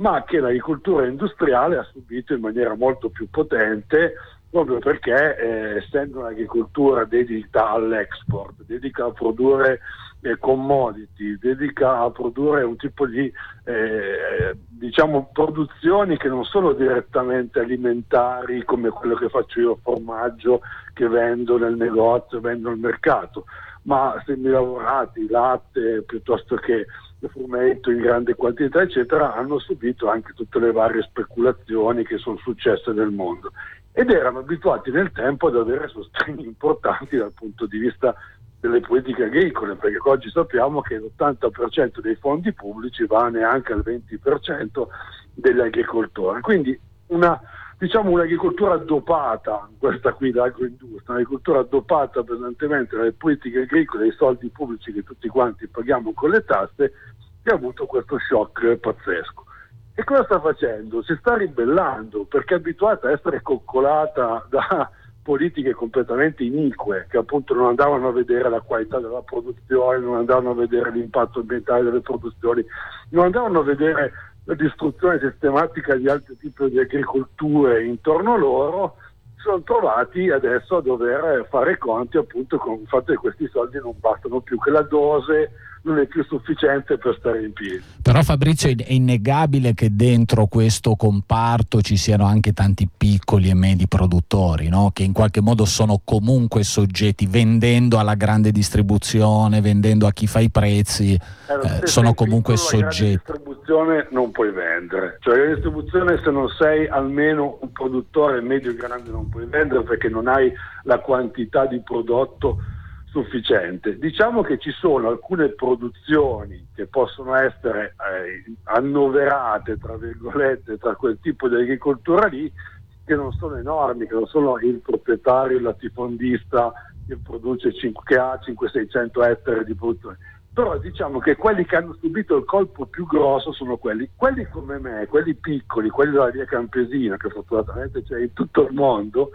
[SPEAKER 14] ma che l'agricoltura industriale ha subito in maniera molto più potente proprio perché eh, essendo un'agricoltura dedita all'export, dedica a produrre eh, commodity, dedica a produrre un tipo di eh, diciamo, produzioni che non sono direttamente alimentari come quello che faccio io, formaggio che vendo nel negozio, vendo al mercato, ma semilavorati, latte piuttosto che frumento in grande quantità, eccetera, hanno subito anche tutte le varie speculazioni che sono successe nel mondo ed erano abituati nel tempo ad avere sostegni importanti dal punto di vista delle politiche agricole, perché oggi sappiamo che l'80% dei fondi pubblici va neanche al 20% degli agricoltori. Quindi una, diciamo un'agricoltura dopata, questa qui l'agroindustria, un'agricoltura dopata pesantemente dalle politiche agricole, dai soldi pubblici che tutti quanti paghiamo con le tasse, che ha avuto questo shock pazzesco. E cosa sta facendo? Si sta ribellando perché è abituata a essere coccolata da politiche completamente inique che appunto non andavano a vedere la qualità della produzione, non andavano a vedere l'impatto ambientale delle produzioni, non andavano a vedere la distruzione sistematica di altri tipi di agricolture intorno a loro, sono trovati adesso a dover fare conti appunto con il fatto che questi soldi non bastano più, che la dose non è più sufficiente per stare in piedi.
[SPEAKER 4] Però Fabrizio è innegabile che dentro questo comparto ci siano anche tanti piccoli e medi produttori, no? che in qualche modo sono comunque soggetti, vendendo alla grande distribuzione, vendendo a chi fa i prezzi, eh, sono comunque soggetti.
[SPEAKER 14] La distribuzione non puoi vendere, cioè la distribuzione se non sei almeno un produttore medio e grande non puoi vendere perché non hai la quantità di prodotto sufficiente. Diciamo che ci sono alcune produzioni che possono essere eh, annoverate, tra virgolette, tra quel tipo di agricoltura lì, che non sono enormi, che non sono il proprietario, il latifondista che, produce 5, che ha 500-600 ettari di produzione. Però diciamo che quelli che hanno subito il colpo più grosso sono quelli, quelli come me, quelli piccoli, quelli della via campesina, che fortunatamente c'è in tutto il mondo,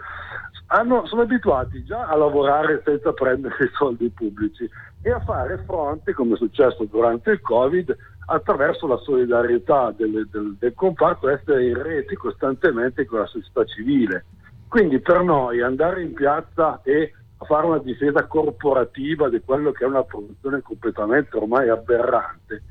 [SPEAKER 14] hanno, sono abituati già a lavorare senza prendere i soldi pubblici e a fare fronte, come è successo durante il Covid, attraverso la solidarietà del, del, del comparto, essere in rete costantemente con la società civile. Quindi per noi andare in piazza e fare una difesa corporativa di quello che è una produzione completamente ormai aberrante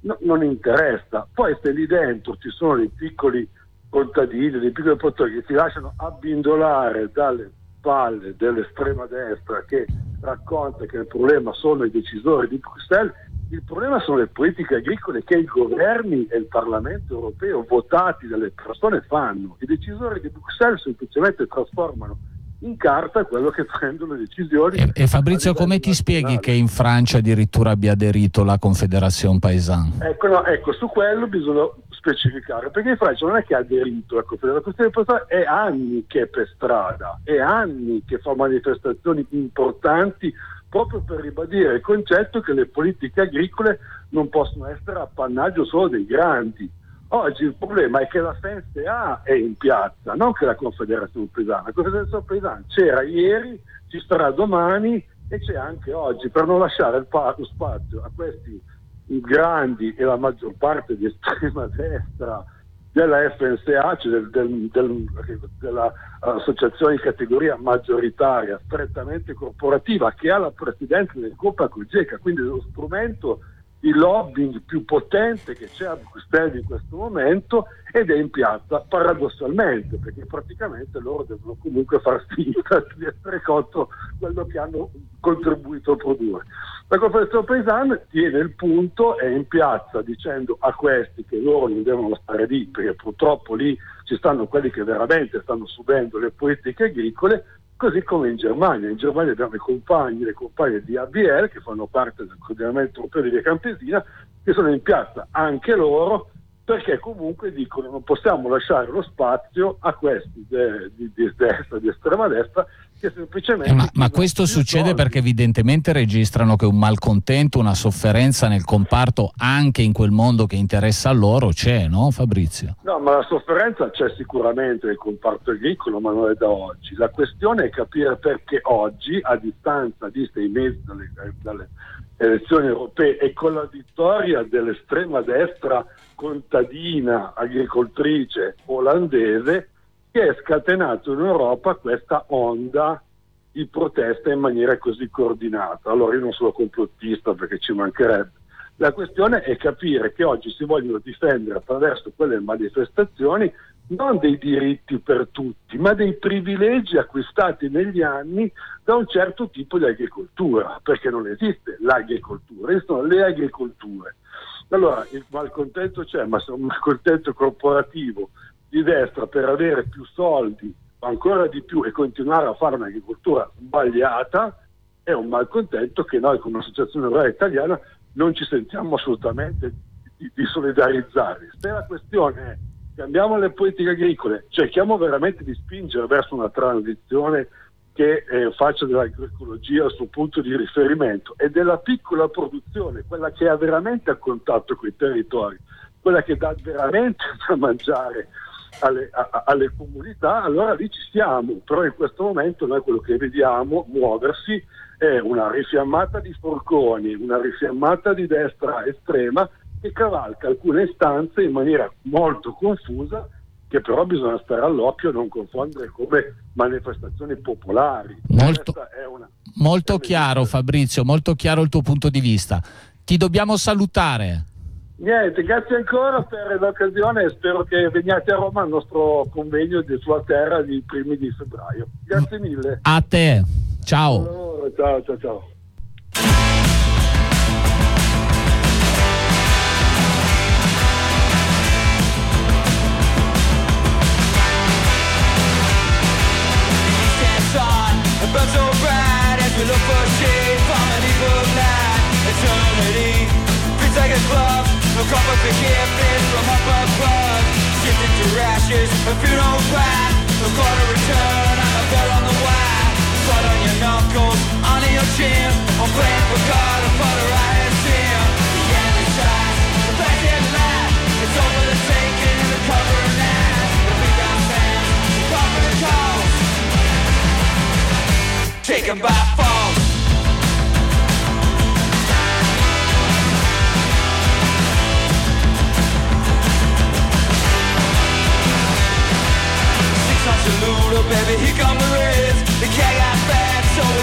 [SPEAKER 14] no, non interessa. Poi se lì dentro ci sono dei piccoli contadini, dei piccoli produttori che si lasciano abbindolare dalle palle dell'estrema destra che racconta che il problema sono i decisori di Bruxelles, il problema sono le politiche agricole che i governi e il Parlamento europeo votati dalle persone fanno. I decisori di Bruxelles semplicemente trasformano in carta quello che prendono le decisioni.
[SPEAKER 4] E, e Fabrizio, come ti spieghi che in Francia addirittura abbia aderito la Confederazione Paysanne?
[SPEAKER 14] Ecco, no, ecco, su quello bisogna specificare, perché in Francia non è che ha aderito alla Confederazione Paysanne, è anni che è per strada, è anni che fa manifestazioni importanti proprio per ribadire il concetto che le politiche agricole non possono essere appannaggio solo dei grandi Oggi il problema è che la FNSA è in piazza, non che la Confederazione Pesana. La Confederazione Pesana c'era ieri, ci sarà domani e c'è anche oggi, per non lasciare il spazio a questi grandi e la maggior parte di estrema destra della FNSA, cioè del, del, del, dell'associazione di categoria maggioritaria, strettamente corporativa, che ha la presidenza del Coppa Cogeca, quindi lo strumento il lobbying più potente che c'è a Bruxelles in questo momento ed è in piazza paradossalmente perché praticamente loro devono comunque far finta di essere contro quello che hanno contribuito a produrre. La Confederazione Paesana tiene il punto, è in piazza dicendo a questi che loro non devono stare lì perché purtroppo lì ci stanno quelli che veramente stanno subendo le politiche agricole così come in Germania. In Germania abbiamo i compagni, le compagne di ABL che fanno parte del coordinamento europeo di Via Campesina, che sono in piazza anche loro perché comunque dicono non possiamo lasciare lo spazio a questi di, di, di destra, di estrema destra, che semplicemente...
[SPEAKER 4] Eh, ma, ma questo succede soldi. perché evidentemente registrano che un malcontento, una sofferenza nel comparto, anche in quel mondo che interessa a loro, c'è, no Fabrizio?
[SPEAKER 14] No, ma la sofferenza c'è sicuramente nel comparto agricolo, ma non è da oggi. La questione è capire perché oggi, a distanza di sei mesi dalle, dalle elezioni europee e con la vittoria dell'estrema destra contadina, agricoltrice olandese, che è scatenato in Europa questa onda di protesta in maniera così coordinata. Allora io non sono complottista perché ci mancherebbe. La questione è capire che oggi si vogliono difendere attraverso quelle manifestazioni non dei diritti per tutti, ma dei privilegi acquistati negli anni da un certo tipo di agricoltura, perché non esiste l'agricoltura, esistono le agricolture. Allora il malcontento c'è, ma se un malcontento corporativo di destra per avere più soldi, ancora di più e continuare a fare un'agricoltura sbagliata, è un malcontento che noi come Associazione Rurale Italiana non ci sentiamo assolutamente di, di solidarizzare. Se la questione è cambiamo le politiche agricole, cerchiamo veramente di spingere verso una transizione che eh, faccia dell'agroecologia il suo punto di riferimento e della piccola produzione, quella che ha veramente a contatto con i territori, quella che dà veramente da mangiare alle, a, alle, comunità, allora lì ci siamo, però in questo momento noi quello che vediamo muoversi è una rifiammata di forconi, una rifiammata di destra estrema che cavalca alcune istanze in maniera molto confusa che però bisogna stare all'occhio e non confondere come manifestazioni popolari.
[SPEAKER 4] Molto, molto chiaro Fabrizio, molto chiaro il tuo punto di vista. Ti dobbiamo salutare.
[SPEAKER 14] Niente, grazie ancora per l'occasione e spero che veniate a Roma al nostro convegno di sua terra di primi di febbraio. Grazie mille.
[SPEAKER 4] A te, ciao.
[SPEAKER 14] Allora, ciao, ciao, ciao. we look for shade from an evil night. Eternity feels like a glove, call for forgiveness from up above. Shifted to ashes, a funeral path, no call to return. I'm a bell on the wire, blood on your knuckles, under your chin. I'm praying for God to follow right and sin. The enemy tries, the black and light. It's over the taking, the cover and ass. The big got fans, the call for the cause taken by force.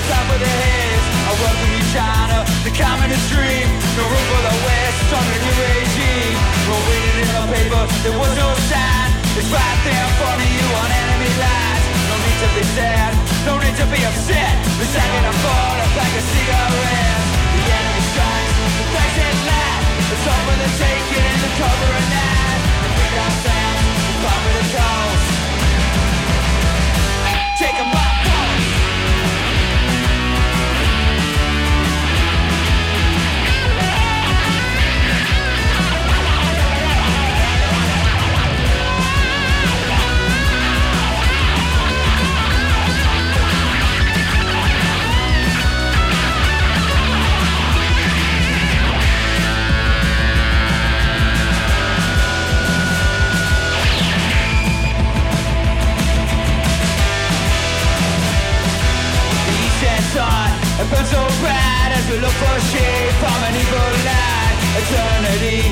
[SPEAKER 14] Top of the heads. I welcome you, China, the communist dream. No room for the West under new regime. No reading in the paper, there was no sign. It's right there in front of you on enemy lines. No need to be sad, no need to be upset. The second I fall, a pack of cigarettes. The enemy strikes, the place is light. It's all for the taking and the cover of night. The big out sound, the pop of the coast. Take 'em by we look for shade from an evil light Eternity.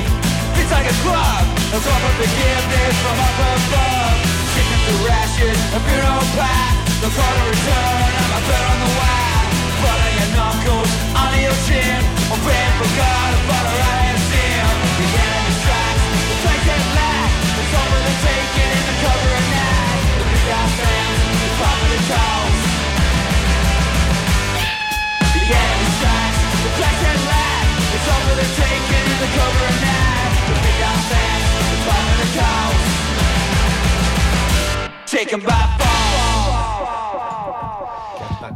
[SPEAKER 14] It's like a club A club of forgiveness from up above Shifting to ashes A funeral path No call to return I'm a bird on the wire. On your knuckles Under your chin I'm praying for God to follow right and sin The enemy strikes The place is light It's over the taking in the cover of night. The big guy fans The pop of the toes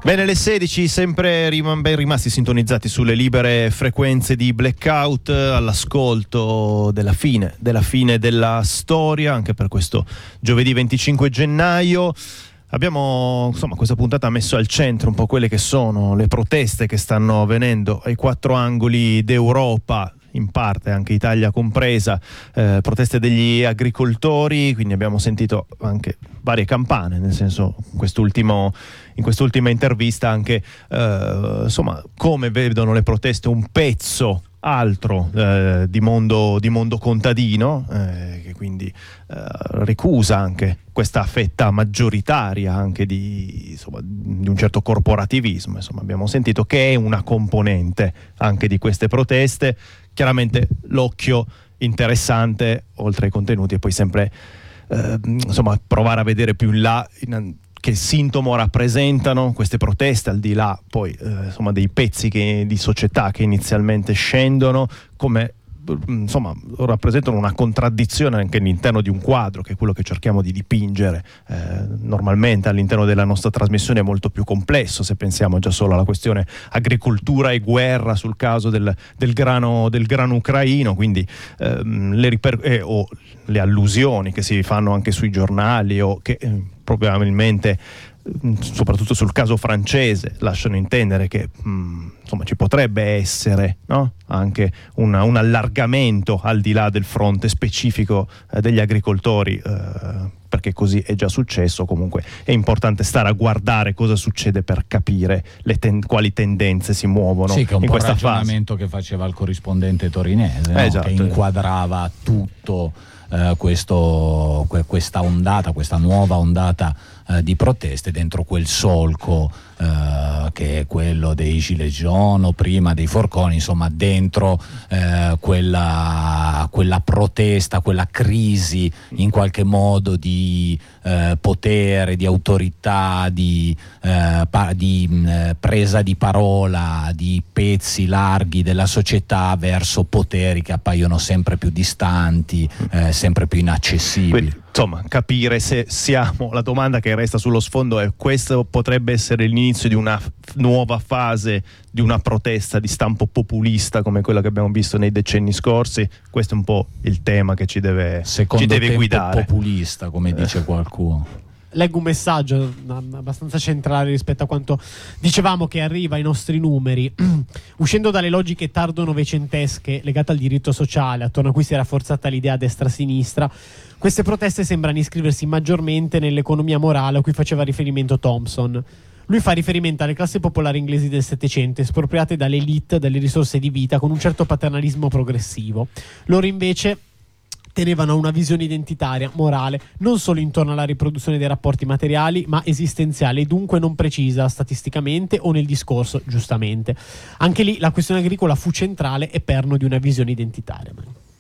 [SPEAKER 5] Bene, le 16, sempre rim- ben rimasti sintonizzati sulle libere frequenze di Blackout, all'ascolto della fine, della fine della storia, anche per questo giovedì 25 gennaio. Abbiamo, insomma, questa puntata messo al centro un po' quelle che sono le proteste che stanno avvenendo ai quattro angoli d'Europa, in parte anche Italia compresa, eh, proteste degli agricoltori, quindi abbiamo sentito anche varie campane, nel senso quest'ultimo, in quest'ultima intervista anche eh, insomma come vedono le proteste un pezzo altro eh, di, mondo, di, mondo, contadino, eh, che quindi eh, ricusa anche questa fetta maggioritaria anche di, insomma, di, un certo corporativismo. Insomma, abbiamo sentito che è una componente anche di queste proteste. Chiaramente l'occhio interessante, oltre ai contenuti, e poi sempre eh, insomma, provare a vedere più in là. In, che sintomo rappresentano queste proteste, al di là poi eh, insomma, dei pezzi che, di società che inizialmente scendono, come insomma, rappresentano una contraddizione anche all'interno di un quadro, che è quello che cerchiamo di dipingere eh, normalmente all'interno della nostra trasmissione, è molto più complesso se pensiamo già solo alla questione agricoltura e guerra sul caso del, del, grano, del grano, ucraino, quindi ehm, le, riper- eh, le allusioni che si fanno anche sui giornali o che eh, probabilmente mm, soprattutto sul caso francese lasciano intendere che mh, mm, insomma, ci potrebbe essere no? anche una, un allargamento al di là del fronte specifico eh, degli agricoltori eh, perché così è già successo comunque è importante stare a guardare cosa succede per capire ten- quali tendenze si muovono
[SPEAKER 4] sì, che è un
[SPEAKER 5] in questa
[SPEAKER 4] ragionamento
[SPEAKER 5] fase
[SPEAKER 4] che faceva il corrispondente torinese no?
[SPEAKER 5] esatto.
[SPEAKER 4] che inquadrava tutto eh, questo, que- questa ondata, questa nuova ondata eh, di proteste dentro quel solco eh, che è quello dei Gilet jaune o prima dei forconi, insomma dentro eh, quella, quella, protesta, quella crisi in qualche modo di eh, potere, di autorità, di, eh, pa- di mh, presa di parola di pezzi larghi della società verso poteri che appaiono sempre più distanti, eh, sempre più inaccessibili.
[SPEAKER 5] Quindi, insomma, capire se siamo, la domanda che resta sullo sfondo è questo potrebbe essere l'inizio di una nuova fase di una protesta di stampo populista come quella che abbiamo visto nei decenni scorsi, questo è un po' il tema che ci deve,
[SPEAKER 4] Secondo
[SPEAKER 5] ci deve guidare.
[SPEAKER 4] populista, come
[SPEAKER 5] Eh.
[SPEAKER 4] dice qualcuno.
[SPEAKER 12] leggo un messaggio abbastanza centrale rispetto a quanto dicevamo che arriva ai nostri numeri. Uscendo dalle logiche tardo-novecentesche legate al diritto sociale, attorno a cui si è rafforzata l'idea destra-sinistra, queste proteste sembrano iscriversi maggiormente nell'economia morale a cui faceva riferimento Thompson. Lui fa riferimento alle classi popolari inglesi del Settecento, espropriate dalle elite dalle risorse di vita con un certo paternalismo progressivo. Loro invece tenevano una visione identitaria, morale, non solo intorno alla riproduzione dei rapporti materiali, ma esistenziale e dunque non precisa statisticamente o nel discorso, giustamente. Anche lì la questione agricola fu centrale e perno di una visione identitaria.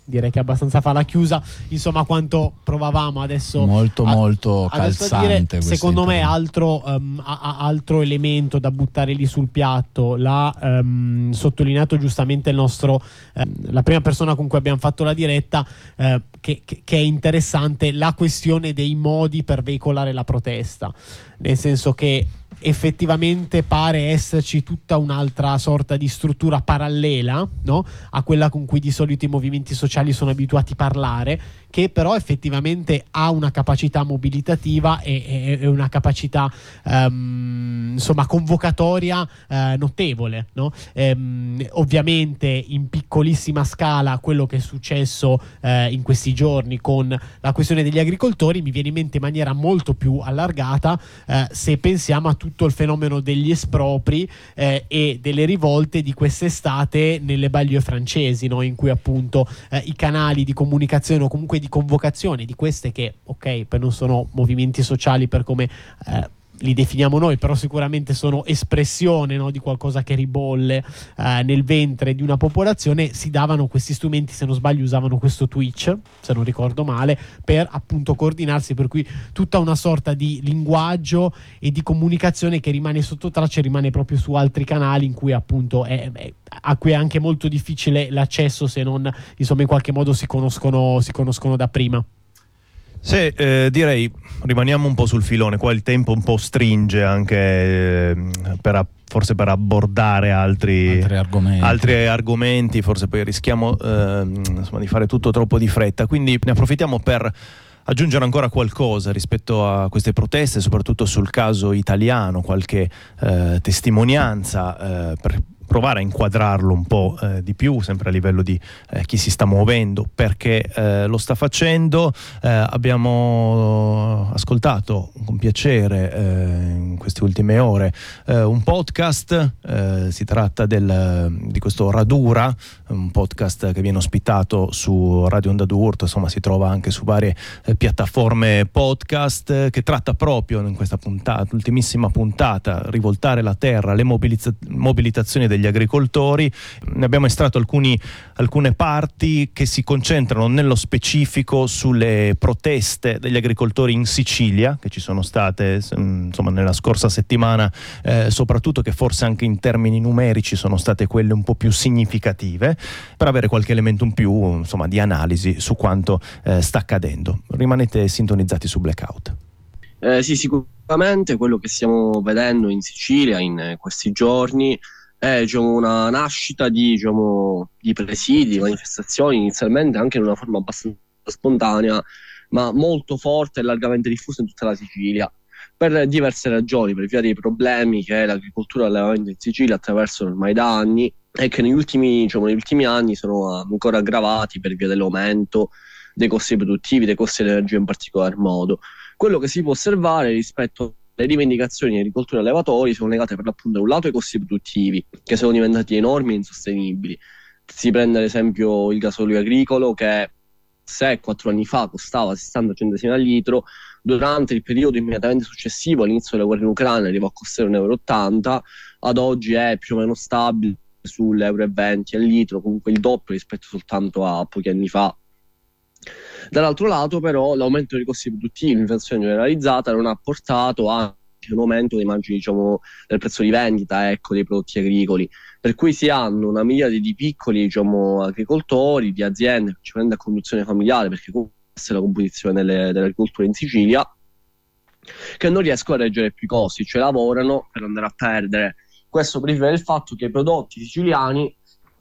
[SPEAKER 12] Direi che abbastanza fa la chiusa, insomma, quanto provavamo adesso.
[SPEAKER 4] Molto, molto
[SPEAKER 12] a
[SPEAKER 4] calzante
[SPEAKER 12] dire, secondo me, altro, um, a- a- altro elemento da buttare lì sul piatto, l'ha um, sottolineato giustamente il nostro, ehm, la prima persona con cui abbiamo fatto la diretta, eh, che, che- che è interessante, la questione dei modi per veicolare la protesta. Nel senso che effettivamente pare esserci tutta un'altra sorta di struttura parallela no? a quella con cui di solito i movimenti sociali sono abituati a parlare, che però effettivamente ha una capacità mobilitativa e, e- una capacità ehm, insomma convocatoria eh, notevole. no? Ehm, ovviamente in piccolissima scala quello che è successo eh, in questi giorni con la questione degli agricoltori mi viene in mente in maniera molto più allargata eh, se pensiamo a tutto il fenomeno degli espropri eh, e delle rivolte di quest'estate nelle banlieue francesi, no? in cui appunto eh, i canali di comunicazione o comunque di convocazione di queste che, ok, non sono movimenti sociali per come eh, li definiamo noi, però sicuramente sono espressione no, di qualcosa che ribolle eh, nel ventre di una popolazione, si davano questi strumenti, se non sbaglio usavano questo Twitch, se non ricordo male, per appunto coordinarsi, per cui tutta una sorta di linguaggio e di comunicazione che rimane sotto traccia rimane proprio su altri canali in cui appunto è, è- a cui è anche molto difficile l'accesso se non insomma in qualche modo si conoscono, si conoscono da prima.
[SPEAKER 5] Se eh, direi rimaniamo un po' sul filone, qua il tempo un po' stringe anche eh, per a- forse per abbordare altri,
[SPEAKER 4] Altri argomenti.
[SPEAKER 5] altri argomenti, forse poi rischiamo eh, insomma, di fare tutto troppo di fretta, quindi ne approfittiamo per aggiungere ancora qualcosa rispetto a queste proteste, soprattutto sul caso italiano, qualche eh, testimonianza eh, per provare a inquadrarlo un po' eh, di più, sempre a livello di eh, chi si sta muovendo, perché eh, lo sta facendo. Eh, abbiamo ascoltato con piacere eh, in queste ultime ore eh, un podcast, si tratta del, di questo Radura, un podcast che viene ospitato su Radio Onda d'Urto, insomma si trova anche su varie piattaforme podcast, che tratta proprio in questa puntata, ultimissima puntata, rivoltare la terra, le mobilizza- mobilitazioni degli agricoltori. Ne abbiamo estratto alcuni, alcune parti che si concentrano nello specifico sulle proteste degli agricoltori in Sicilia, che ci sono state insomma, nella scorsa settimana, eh, soprattutto che forse anche in termini numerici sono state quelle un po' più significative, per avere qualche elemento in più insomma, di analisi su quanto eh, sta accadendo. Rimanete sintonizzati su Blackout.
[SPEAKER 15] Eh, sì, sicuramente quello che stiamo vedendo in Sicilia in questi giorni è diciamo, una nascita di, diciamo, di presidi, manifestazioni, inizialmente anche in una forma abbastanza spontanea, ma molto forte e largamente diffusa in tutta la Sicilia per diverse ragioni, per via dei problemi che l'agricoltura e l'allevamento in Sicilia attraversano ormai da anni e che negli ultimi, diciamo, negli ultimi anni sono ancora aggravati per via dell'aumento dei costi produttivi, dei costi dell'energia in particolar modo. Quello che si può osservare rispetto le rivendicazioni di agricoltori e allevatori sono legate per l'appunto da un lato ai costi produttivi, che sono diventati enormi e insostenibili. Si prende ad esempio il gasolio agricolo che 6-4 anni fa costava 60 centesimi al litro, durante il periodo immediatamente successivo all'inizio della guerra in Ucraina arrivò a costare 1,80 euro, ad oggi è più o meno stabile sull'euro 20 al litro, comunque il doppio rispetto soltanto a pochi anni fa. Dall'altro lato, però, l'aumento dei costi produttivi, l'inflazione generalizzata, non ha portato a un aumento dei margini diciamo, del prezzo di vendita ecco, dei prodotti agricoli. Per cui si hanno una miriade di piccoli diciamo, agricoltori, di aziende, principalmente a conduzione familiare, perché questa è la composizione delle, dell'agricoltura in Sicilia, che non riescono a reggere più i costi, cioè lavorano per andare a perdere. Questo per il fatto che i prodotti siciliani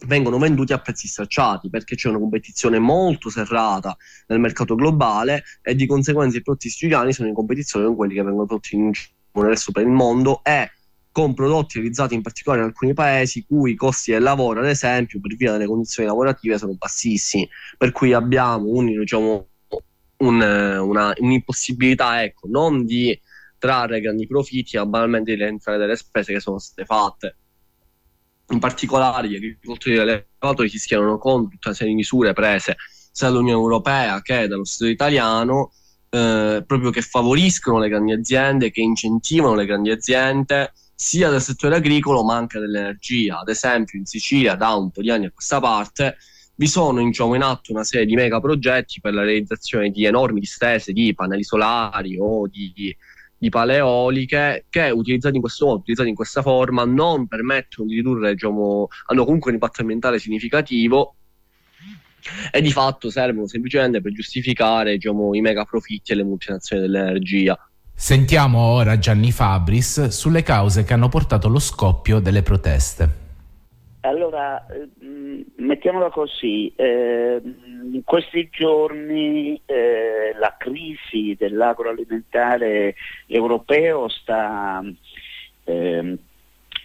[SPEAKER 15] vengono venduti a prezzi stracciati perché c'è una competizione molto serrata nel mercato globale e di conseguenza i prodotti siciliani sono in competizione con quelli che vengono prodotti in nel resto per il mondo e con prodotti realizzati in particolare in alcuni paesi cui i costi del lavoro, ad esempio, per via delle condizioni lavorative sono bassissimi, per cui abbiamo un, diciamo, un, una, un'impossibilità ecco, non di trarre grandi profitti, ma banalmente di rientrare delle spese che sono state fatte in particolare gli agricoltori allevatori si schierano con tutta una serie di misure prese sia dall'Unione Europea che dallo Stato italiano eh, proprio che favoriscono le grandi aziende, che incentivano le grandi aziende sia del settore agricolo ma anche dell'energia. Ad esempio in Sicilia da un po' di anni a questa parte vi sono diciamo, in atto una serie di mega progetti per la realizzazione di enormi distese di pannelli solari o di, di di paleoliche che utilizzati in questo modo, utilizzati in questa forma, non permettono di ridurre, diciamo, hanno comunque un impatto ambientale significativo e di fatto servono semplicemente per giustificare diciamo, i mega profitti e le multinazionali dell'energia.
[SPEAKER 16] Sentiamo ora Gianni Fabris sulle cause che hanno portato allo scoppio delle proteste.
[SPEAKER 17] Allora, eh, mettiamola così, eh, in questi giorni eh, la crisi dell'agroalimentare europeo sta eh,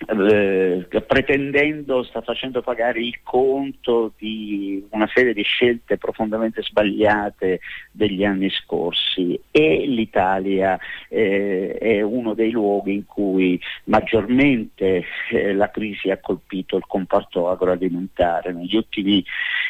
[SPEAKER 17] eh, pretendendo, sta facendo pagare il conto di una serie di scelte profondamente sbagliate degli anni scorsi e l'Italia eh, è uno dei luoghi in cui maggiormente eh, la crisi ha colpito il comparto agroalimentare. Negli ultimi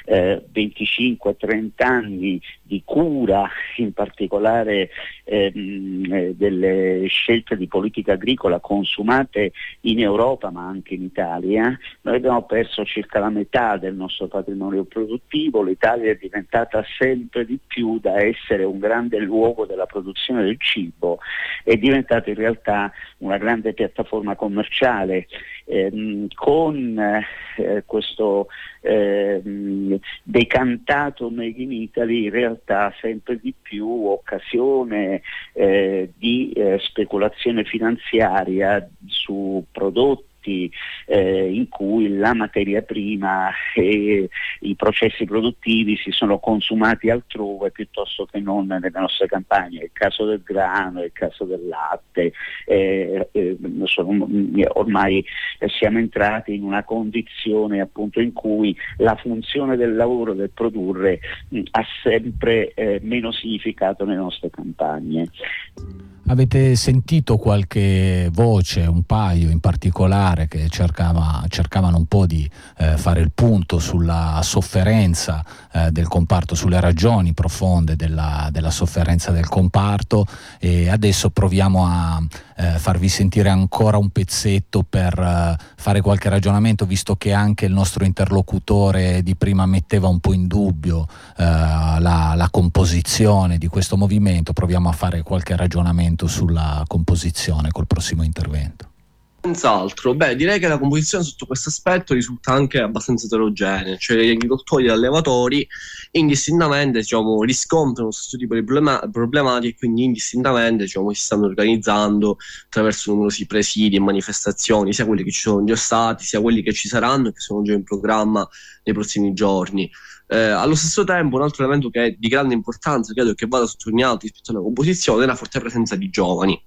[SPEAKER 17] 25-30 eh, anni di cura, in particolare ehm, eh, delle scelte di politica agricola consumate in Europa, Europa ma anche in Italia, noi abbiamo perso circa la metà del nostro patrimonio produttivo, l'Italia è diventata sempre di più da essere un grande luogo della produzione del cibo, è diventata in realtà una grande piattaforma commerciale ehm, con eh, questo ehm, decantato Made in Italy in realtà sempre di più occasione eh, di eh, speculazione finanziaria su prodotti momenti eh, in cui la materia prima e i processi produttivi si sono consumati altrove piuttosto che non nelle nostre campagne. È il caso del grano, è il caso del latte, eh, eh, sono, ormai siamo entrati in una condizione appunto in cui la funzione del lavoro, del produrre, mh, ha sempre eh, meno significato nelle nostre campagne.
[SPEAKER 4] Avete sentito qualche voce, un paio in particolare, che cercava, cercavano un po' di eh, fare il punto sulla sofferenza eh, del comparto, sulle ragioni profonde della, della, sofferenza del comparto e adesso proviamo a eh, farvi sentire ancora un pezzetto per eh, fare qualche ragionamento, visto che anche il nostro interlocutore di prima metteva un po' in dubbio eh, la, la composizione di questo movimento, proviamo a fare qualche ragionamento sulla composizione col prossimo intervento.
[SPEAKER 15] Senz'altro, beh, direi che la composizione sotto questo aspetto risulta anche abbastanza eterogenea, cioè gli agricoltori e gli allevatori indistintamente diciamo, riscontrano questo tipo di problema- problematiche e quindi indistintamente diciamo, si stanno organizzando attraverso numerosi presidi e manifestazioni, sia quelli che ci sono già stati, sia quelli che ci saranno e che sono già in programma nei prossimi giorni. Eh, allo stesso tempo, un altro elemento che è di grande importanza, credo che vada sottolineato rispetto alla composizione, è la forte presenza di giovani.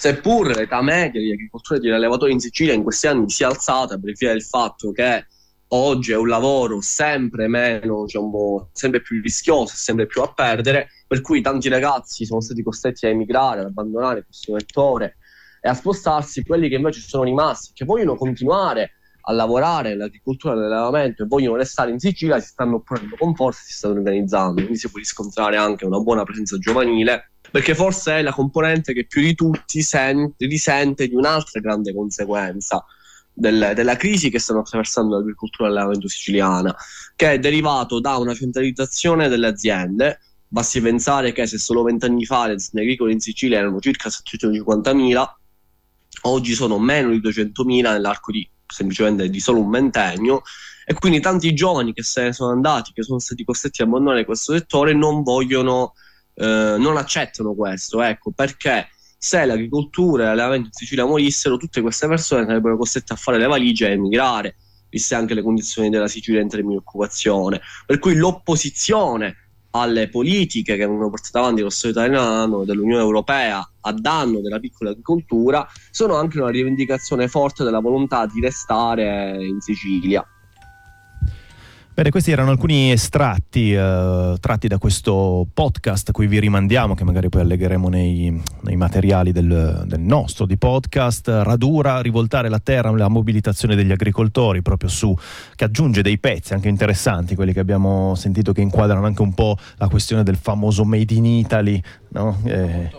[SPEAKER 15] Seppur l'età media degli agricoltori e degli allevatori in Sicilia in questi anni si è alzata per via del fatto che oggi è un lavoro sempre meno, diciamo, sempre più rischioso, sempre più a perdere, per cui tanti ragazzi sono stati costretti a emigrare, ad abbandonare questo vettore e a spostarsi, quelli che invece sono rimasti, che vogliono continuare a lavorare nell'agricoltura nell'allevamento e vogliono restare in Sicilia si stanno opponendo con forza si stanno organizzando. Quindi si può riscontrare anche una buona presenza giovanile perché forse è la componente che più di tutti sente, risente di un'altra grande conseguenza del, della crisi che stanno attraversando l'agricoltura e l'allevamento siciliana che è derivato da una centralizzazione delle aziende. Basti pensare che se solo vent'anni fa le aziende agricole in Sicilia erano circa 750.000 oggi sono meno di 200.000 nell'arco di semplicemente di solo un ventennio e quindi tanti giovani che se ne sono andati, che sono stati costretti a abbandonare questo settore non vogliono, eh, non accettano questo, ecco perché se l'agricoltura e l'allevamento in Sicilia morissero tutte queste persone sarebbero costrette a fare le valigie e emigrare viste anche le condizioni della Sicilia in termini di occupazione. Per cui l'opposizione alle politiche che vengono portate avanti dallo Stato italiano e dell'Unione Europea a danno della piccola agricoltura sono anche una rivendicazione forte della volontà di restare in Sicilia.
[SPEAKER 5] Bene, questi erano alcuni estratti eh, tratti da questo podcast a cui vi rimandiamo, che magari poi allegheremo nei, nei materiali del, del, nostro di podcast. Radura, rivoltare la terra, la mobilitazione degli agricoltori, proprio su, che aggiunge dei pezzi anche interessanti, quelli che abbiamo sentito che inquadrano anche un po' la questione del famoso Made in Italy. No? Eh,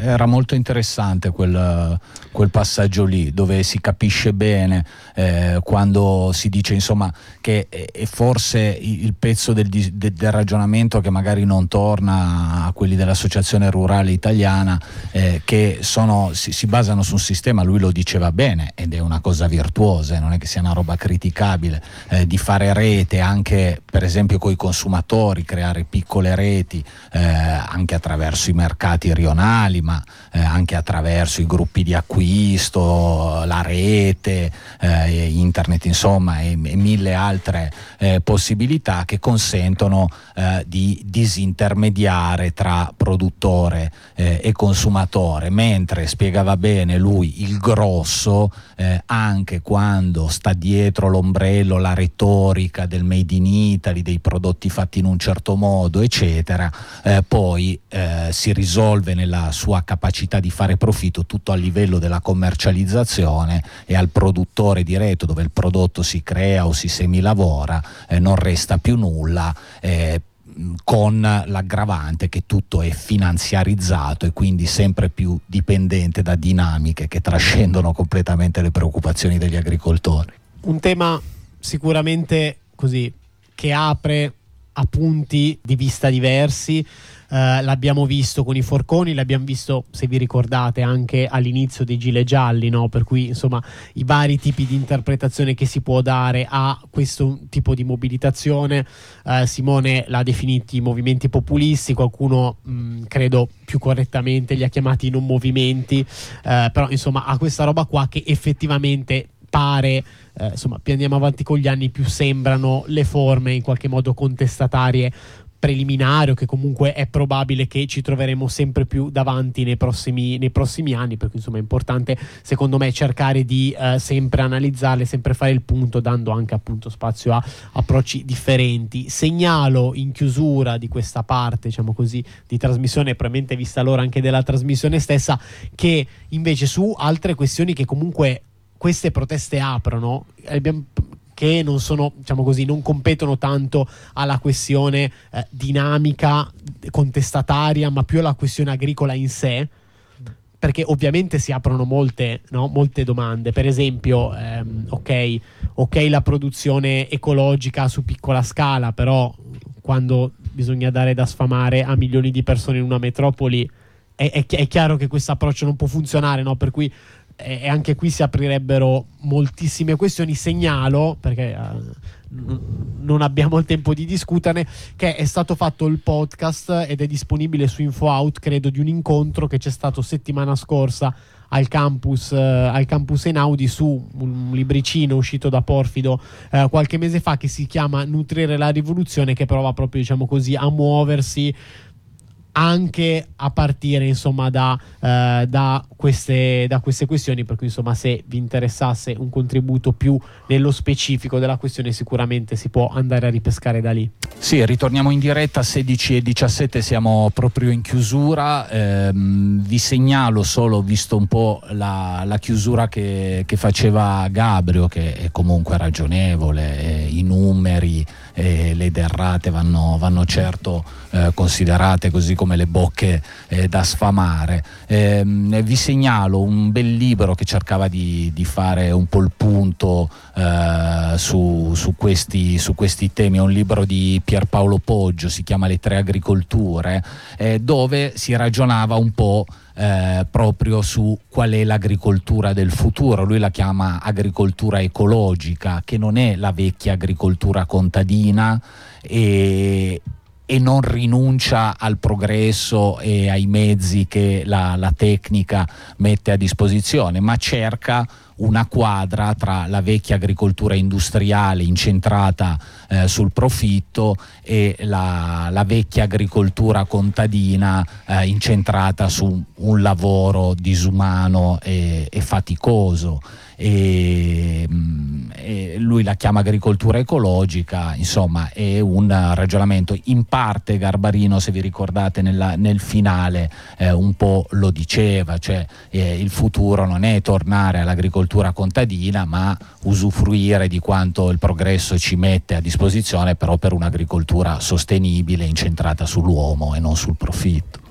[SPEAKER 4] era molto interessante quel, quel, passaggio lì dove si capisce bene eh, quando si dice insomma che è forse il pezzo del, del, ragionamento che magari non torna a quelli dell'associazione rurale italiana eh, che sono, si, si, basano su un sistema, lui lo diceva bene ed è una cosa virtuosa, non è che sia una roba criticabile, eh, di fare rete anche per esempio con i consumatori, creare piccole reti eh, anche attraverso i mercati rionali ma eh, anche attraverso i gruppi di acquisto, la rete, eh, internet, insomma, e, e mille altre eh, possibilità che consentono eh, di disintermediare tra produttore eh, e consumatore, mentre spiegava bene lui il grosso, eh, anche quando sta dietro l'ombrello la retorica del made in Italy, dei prodotti fatti in un certo modo, eccetera, poi si risolve nella sua capacità di fare profitto tutto a livello della commercializzazione e al produttore diretto dove il prodotto si crea o si semilavora eh, non resta più nulla. Eh, con l'aggravante che tutto è finanziarizzato e quindi sempre più dipendente da dinamiche che trascendono completamente le preoccupazioni degli agricoltori.
[SPEAKER 12] Un tema sicuramente così che apre a punti di vista diversi eh, l'abbiamo visto con i forconi, l'abbiamo visto, se vi ricordate, anche all'inizio dei Gile Gialli, no? per cui insomma i vari tipi di interpretazione che si può dare a questo tipo di mobilitazione. Eh, Simone l'ha definiti movimenti populisti, qualcuno mh, credo più correttamente li ha chiamati non movimenti, eh, però insomma ha questa roba qua che effettivamente pare, eh, insomma, più andiamo avanti con gli anni, più sembrano le forme in qualche modo contestatarie preliminari o che comunque è probabile che ci troveremo sempre più davanti nei prossimi, nei prossimi anni, per cui insomma è importante secondo me cercare di eh, sempre analizzarle, sempre fare il punto, dando anche appunto spazio a approcci differenti. Segnalo in chiusura di questa parte, diciamo così, di trasmissione, probabilmente vista l'ora anche della trasmissione stessa, che invece su altre questioni che comunque queste proteste aprono, abbiamo, che non sono, diciamo così, non competono tanto alla questione eh, dinamica, contestataria, ma più alla questione agricola in sé. Perché ovviamente si aprono molte, no? molte domande. Per esempio, ehm, ok, ok la produzione ecologica su piccola scala, però quando bisogna dare da sfamare a milioni di persone in una metropoli, è, è, è chiaro che questo approccio non può funzionare, no? Per cui e anche qui si aprirebbero moltissime questioni. Segnalo, perché uh, non abbiamo il tempo di discuterne, che è stato fatto il podcast ed è disponibile su InfoOut, credo, di un incontro che c'è stato settimana scorsa al campus, uh, al campus Einaudi su un libricino uscito da Porfido uh, qualche mese fa che si chiama Nutrire la rivoluzione, che prova proprio, diciamo così, a muoversi anche a partire insomma da, eh, da, queste, da, queste, questioni per cui insomma se vi interessasse un contributo più nello specifico della questione sicuramente si può andare a ripescare da lì.
[SPEAKER 4] Sì ritorniamo in diretta 16 e 17 siamo proprio in chiusura. Ehm, vi segnalo solo visto un po' la, la chiusura che, che, faceva Gabrio che è comunque ragionevole eh, i numeri eh, le derrate vanno, vanno certo eh, considerate così come le bocche eh, da sfamare. Eh, vi segnalo un bel libro che cercava di, di fare un po' il punto eh, su, su, questi, su, questi, temi, è un libro di Pierpaolo Poggio, si chiama Le tre agricolture, eh, dove si ragionava un po' Eh, proprio su qual è l'agricoltura del futuro. Lui la chiama agricoltura ecologica, che non è la vecchia agricoltura contadina e, e non rinuncia al progresso e ai mezzi che la, la tecnica mette a disposizione, ma cerca una quadra tra la vecchia agricoltura industriale incentrata eh, sul profitto e la, la, vecchia agricoltura contadina eh, incentrata su un lavoro disumano e, e faticoso e, mm, e lui la chiama agricoltura ecologica, insomma è un ragionamento in parte Garbarino se vi ricordate nella, nel finale eh, un po' lo diceva, cioè eh, il futuro non è tornare all'agricoltura contadina ma usufruire di quanto il progresso ci mette a disposizione però per un'agricoltura sostenibile incentrata sull'uomo e non sul profitto.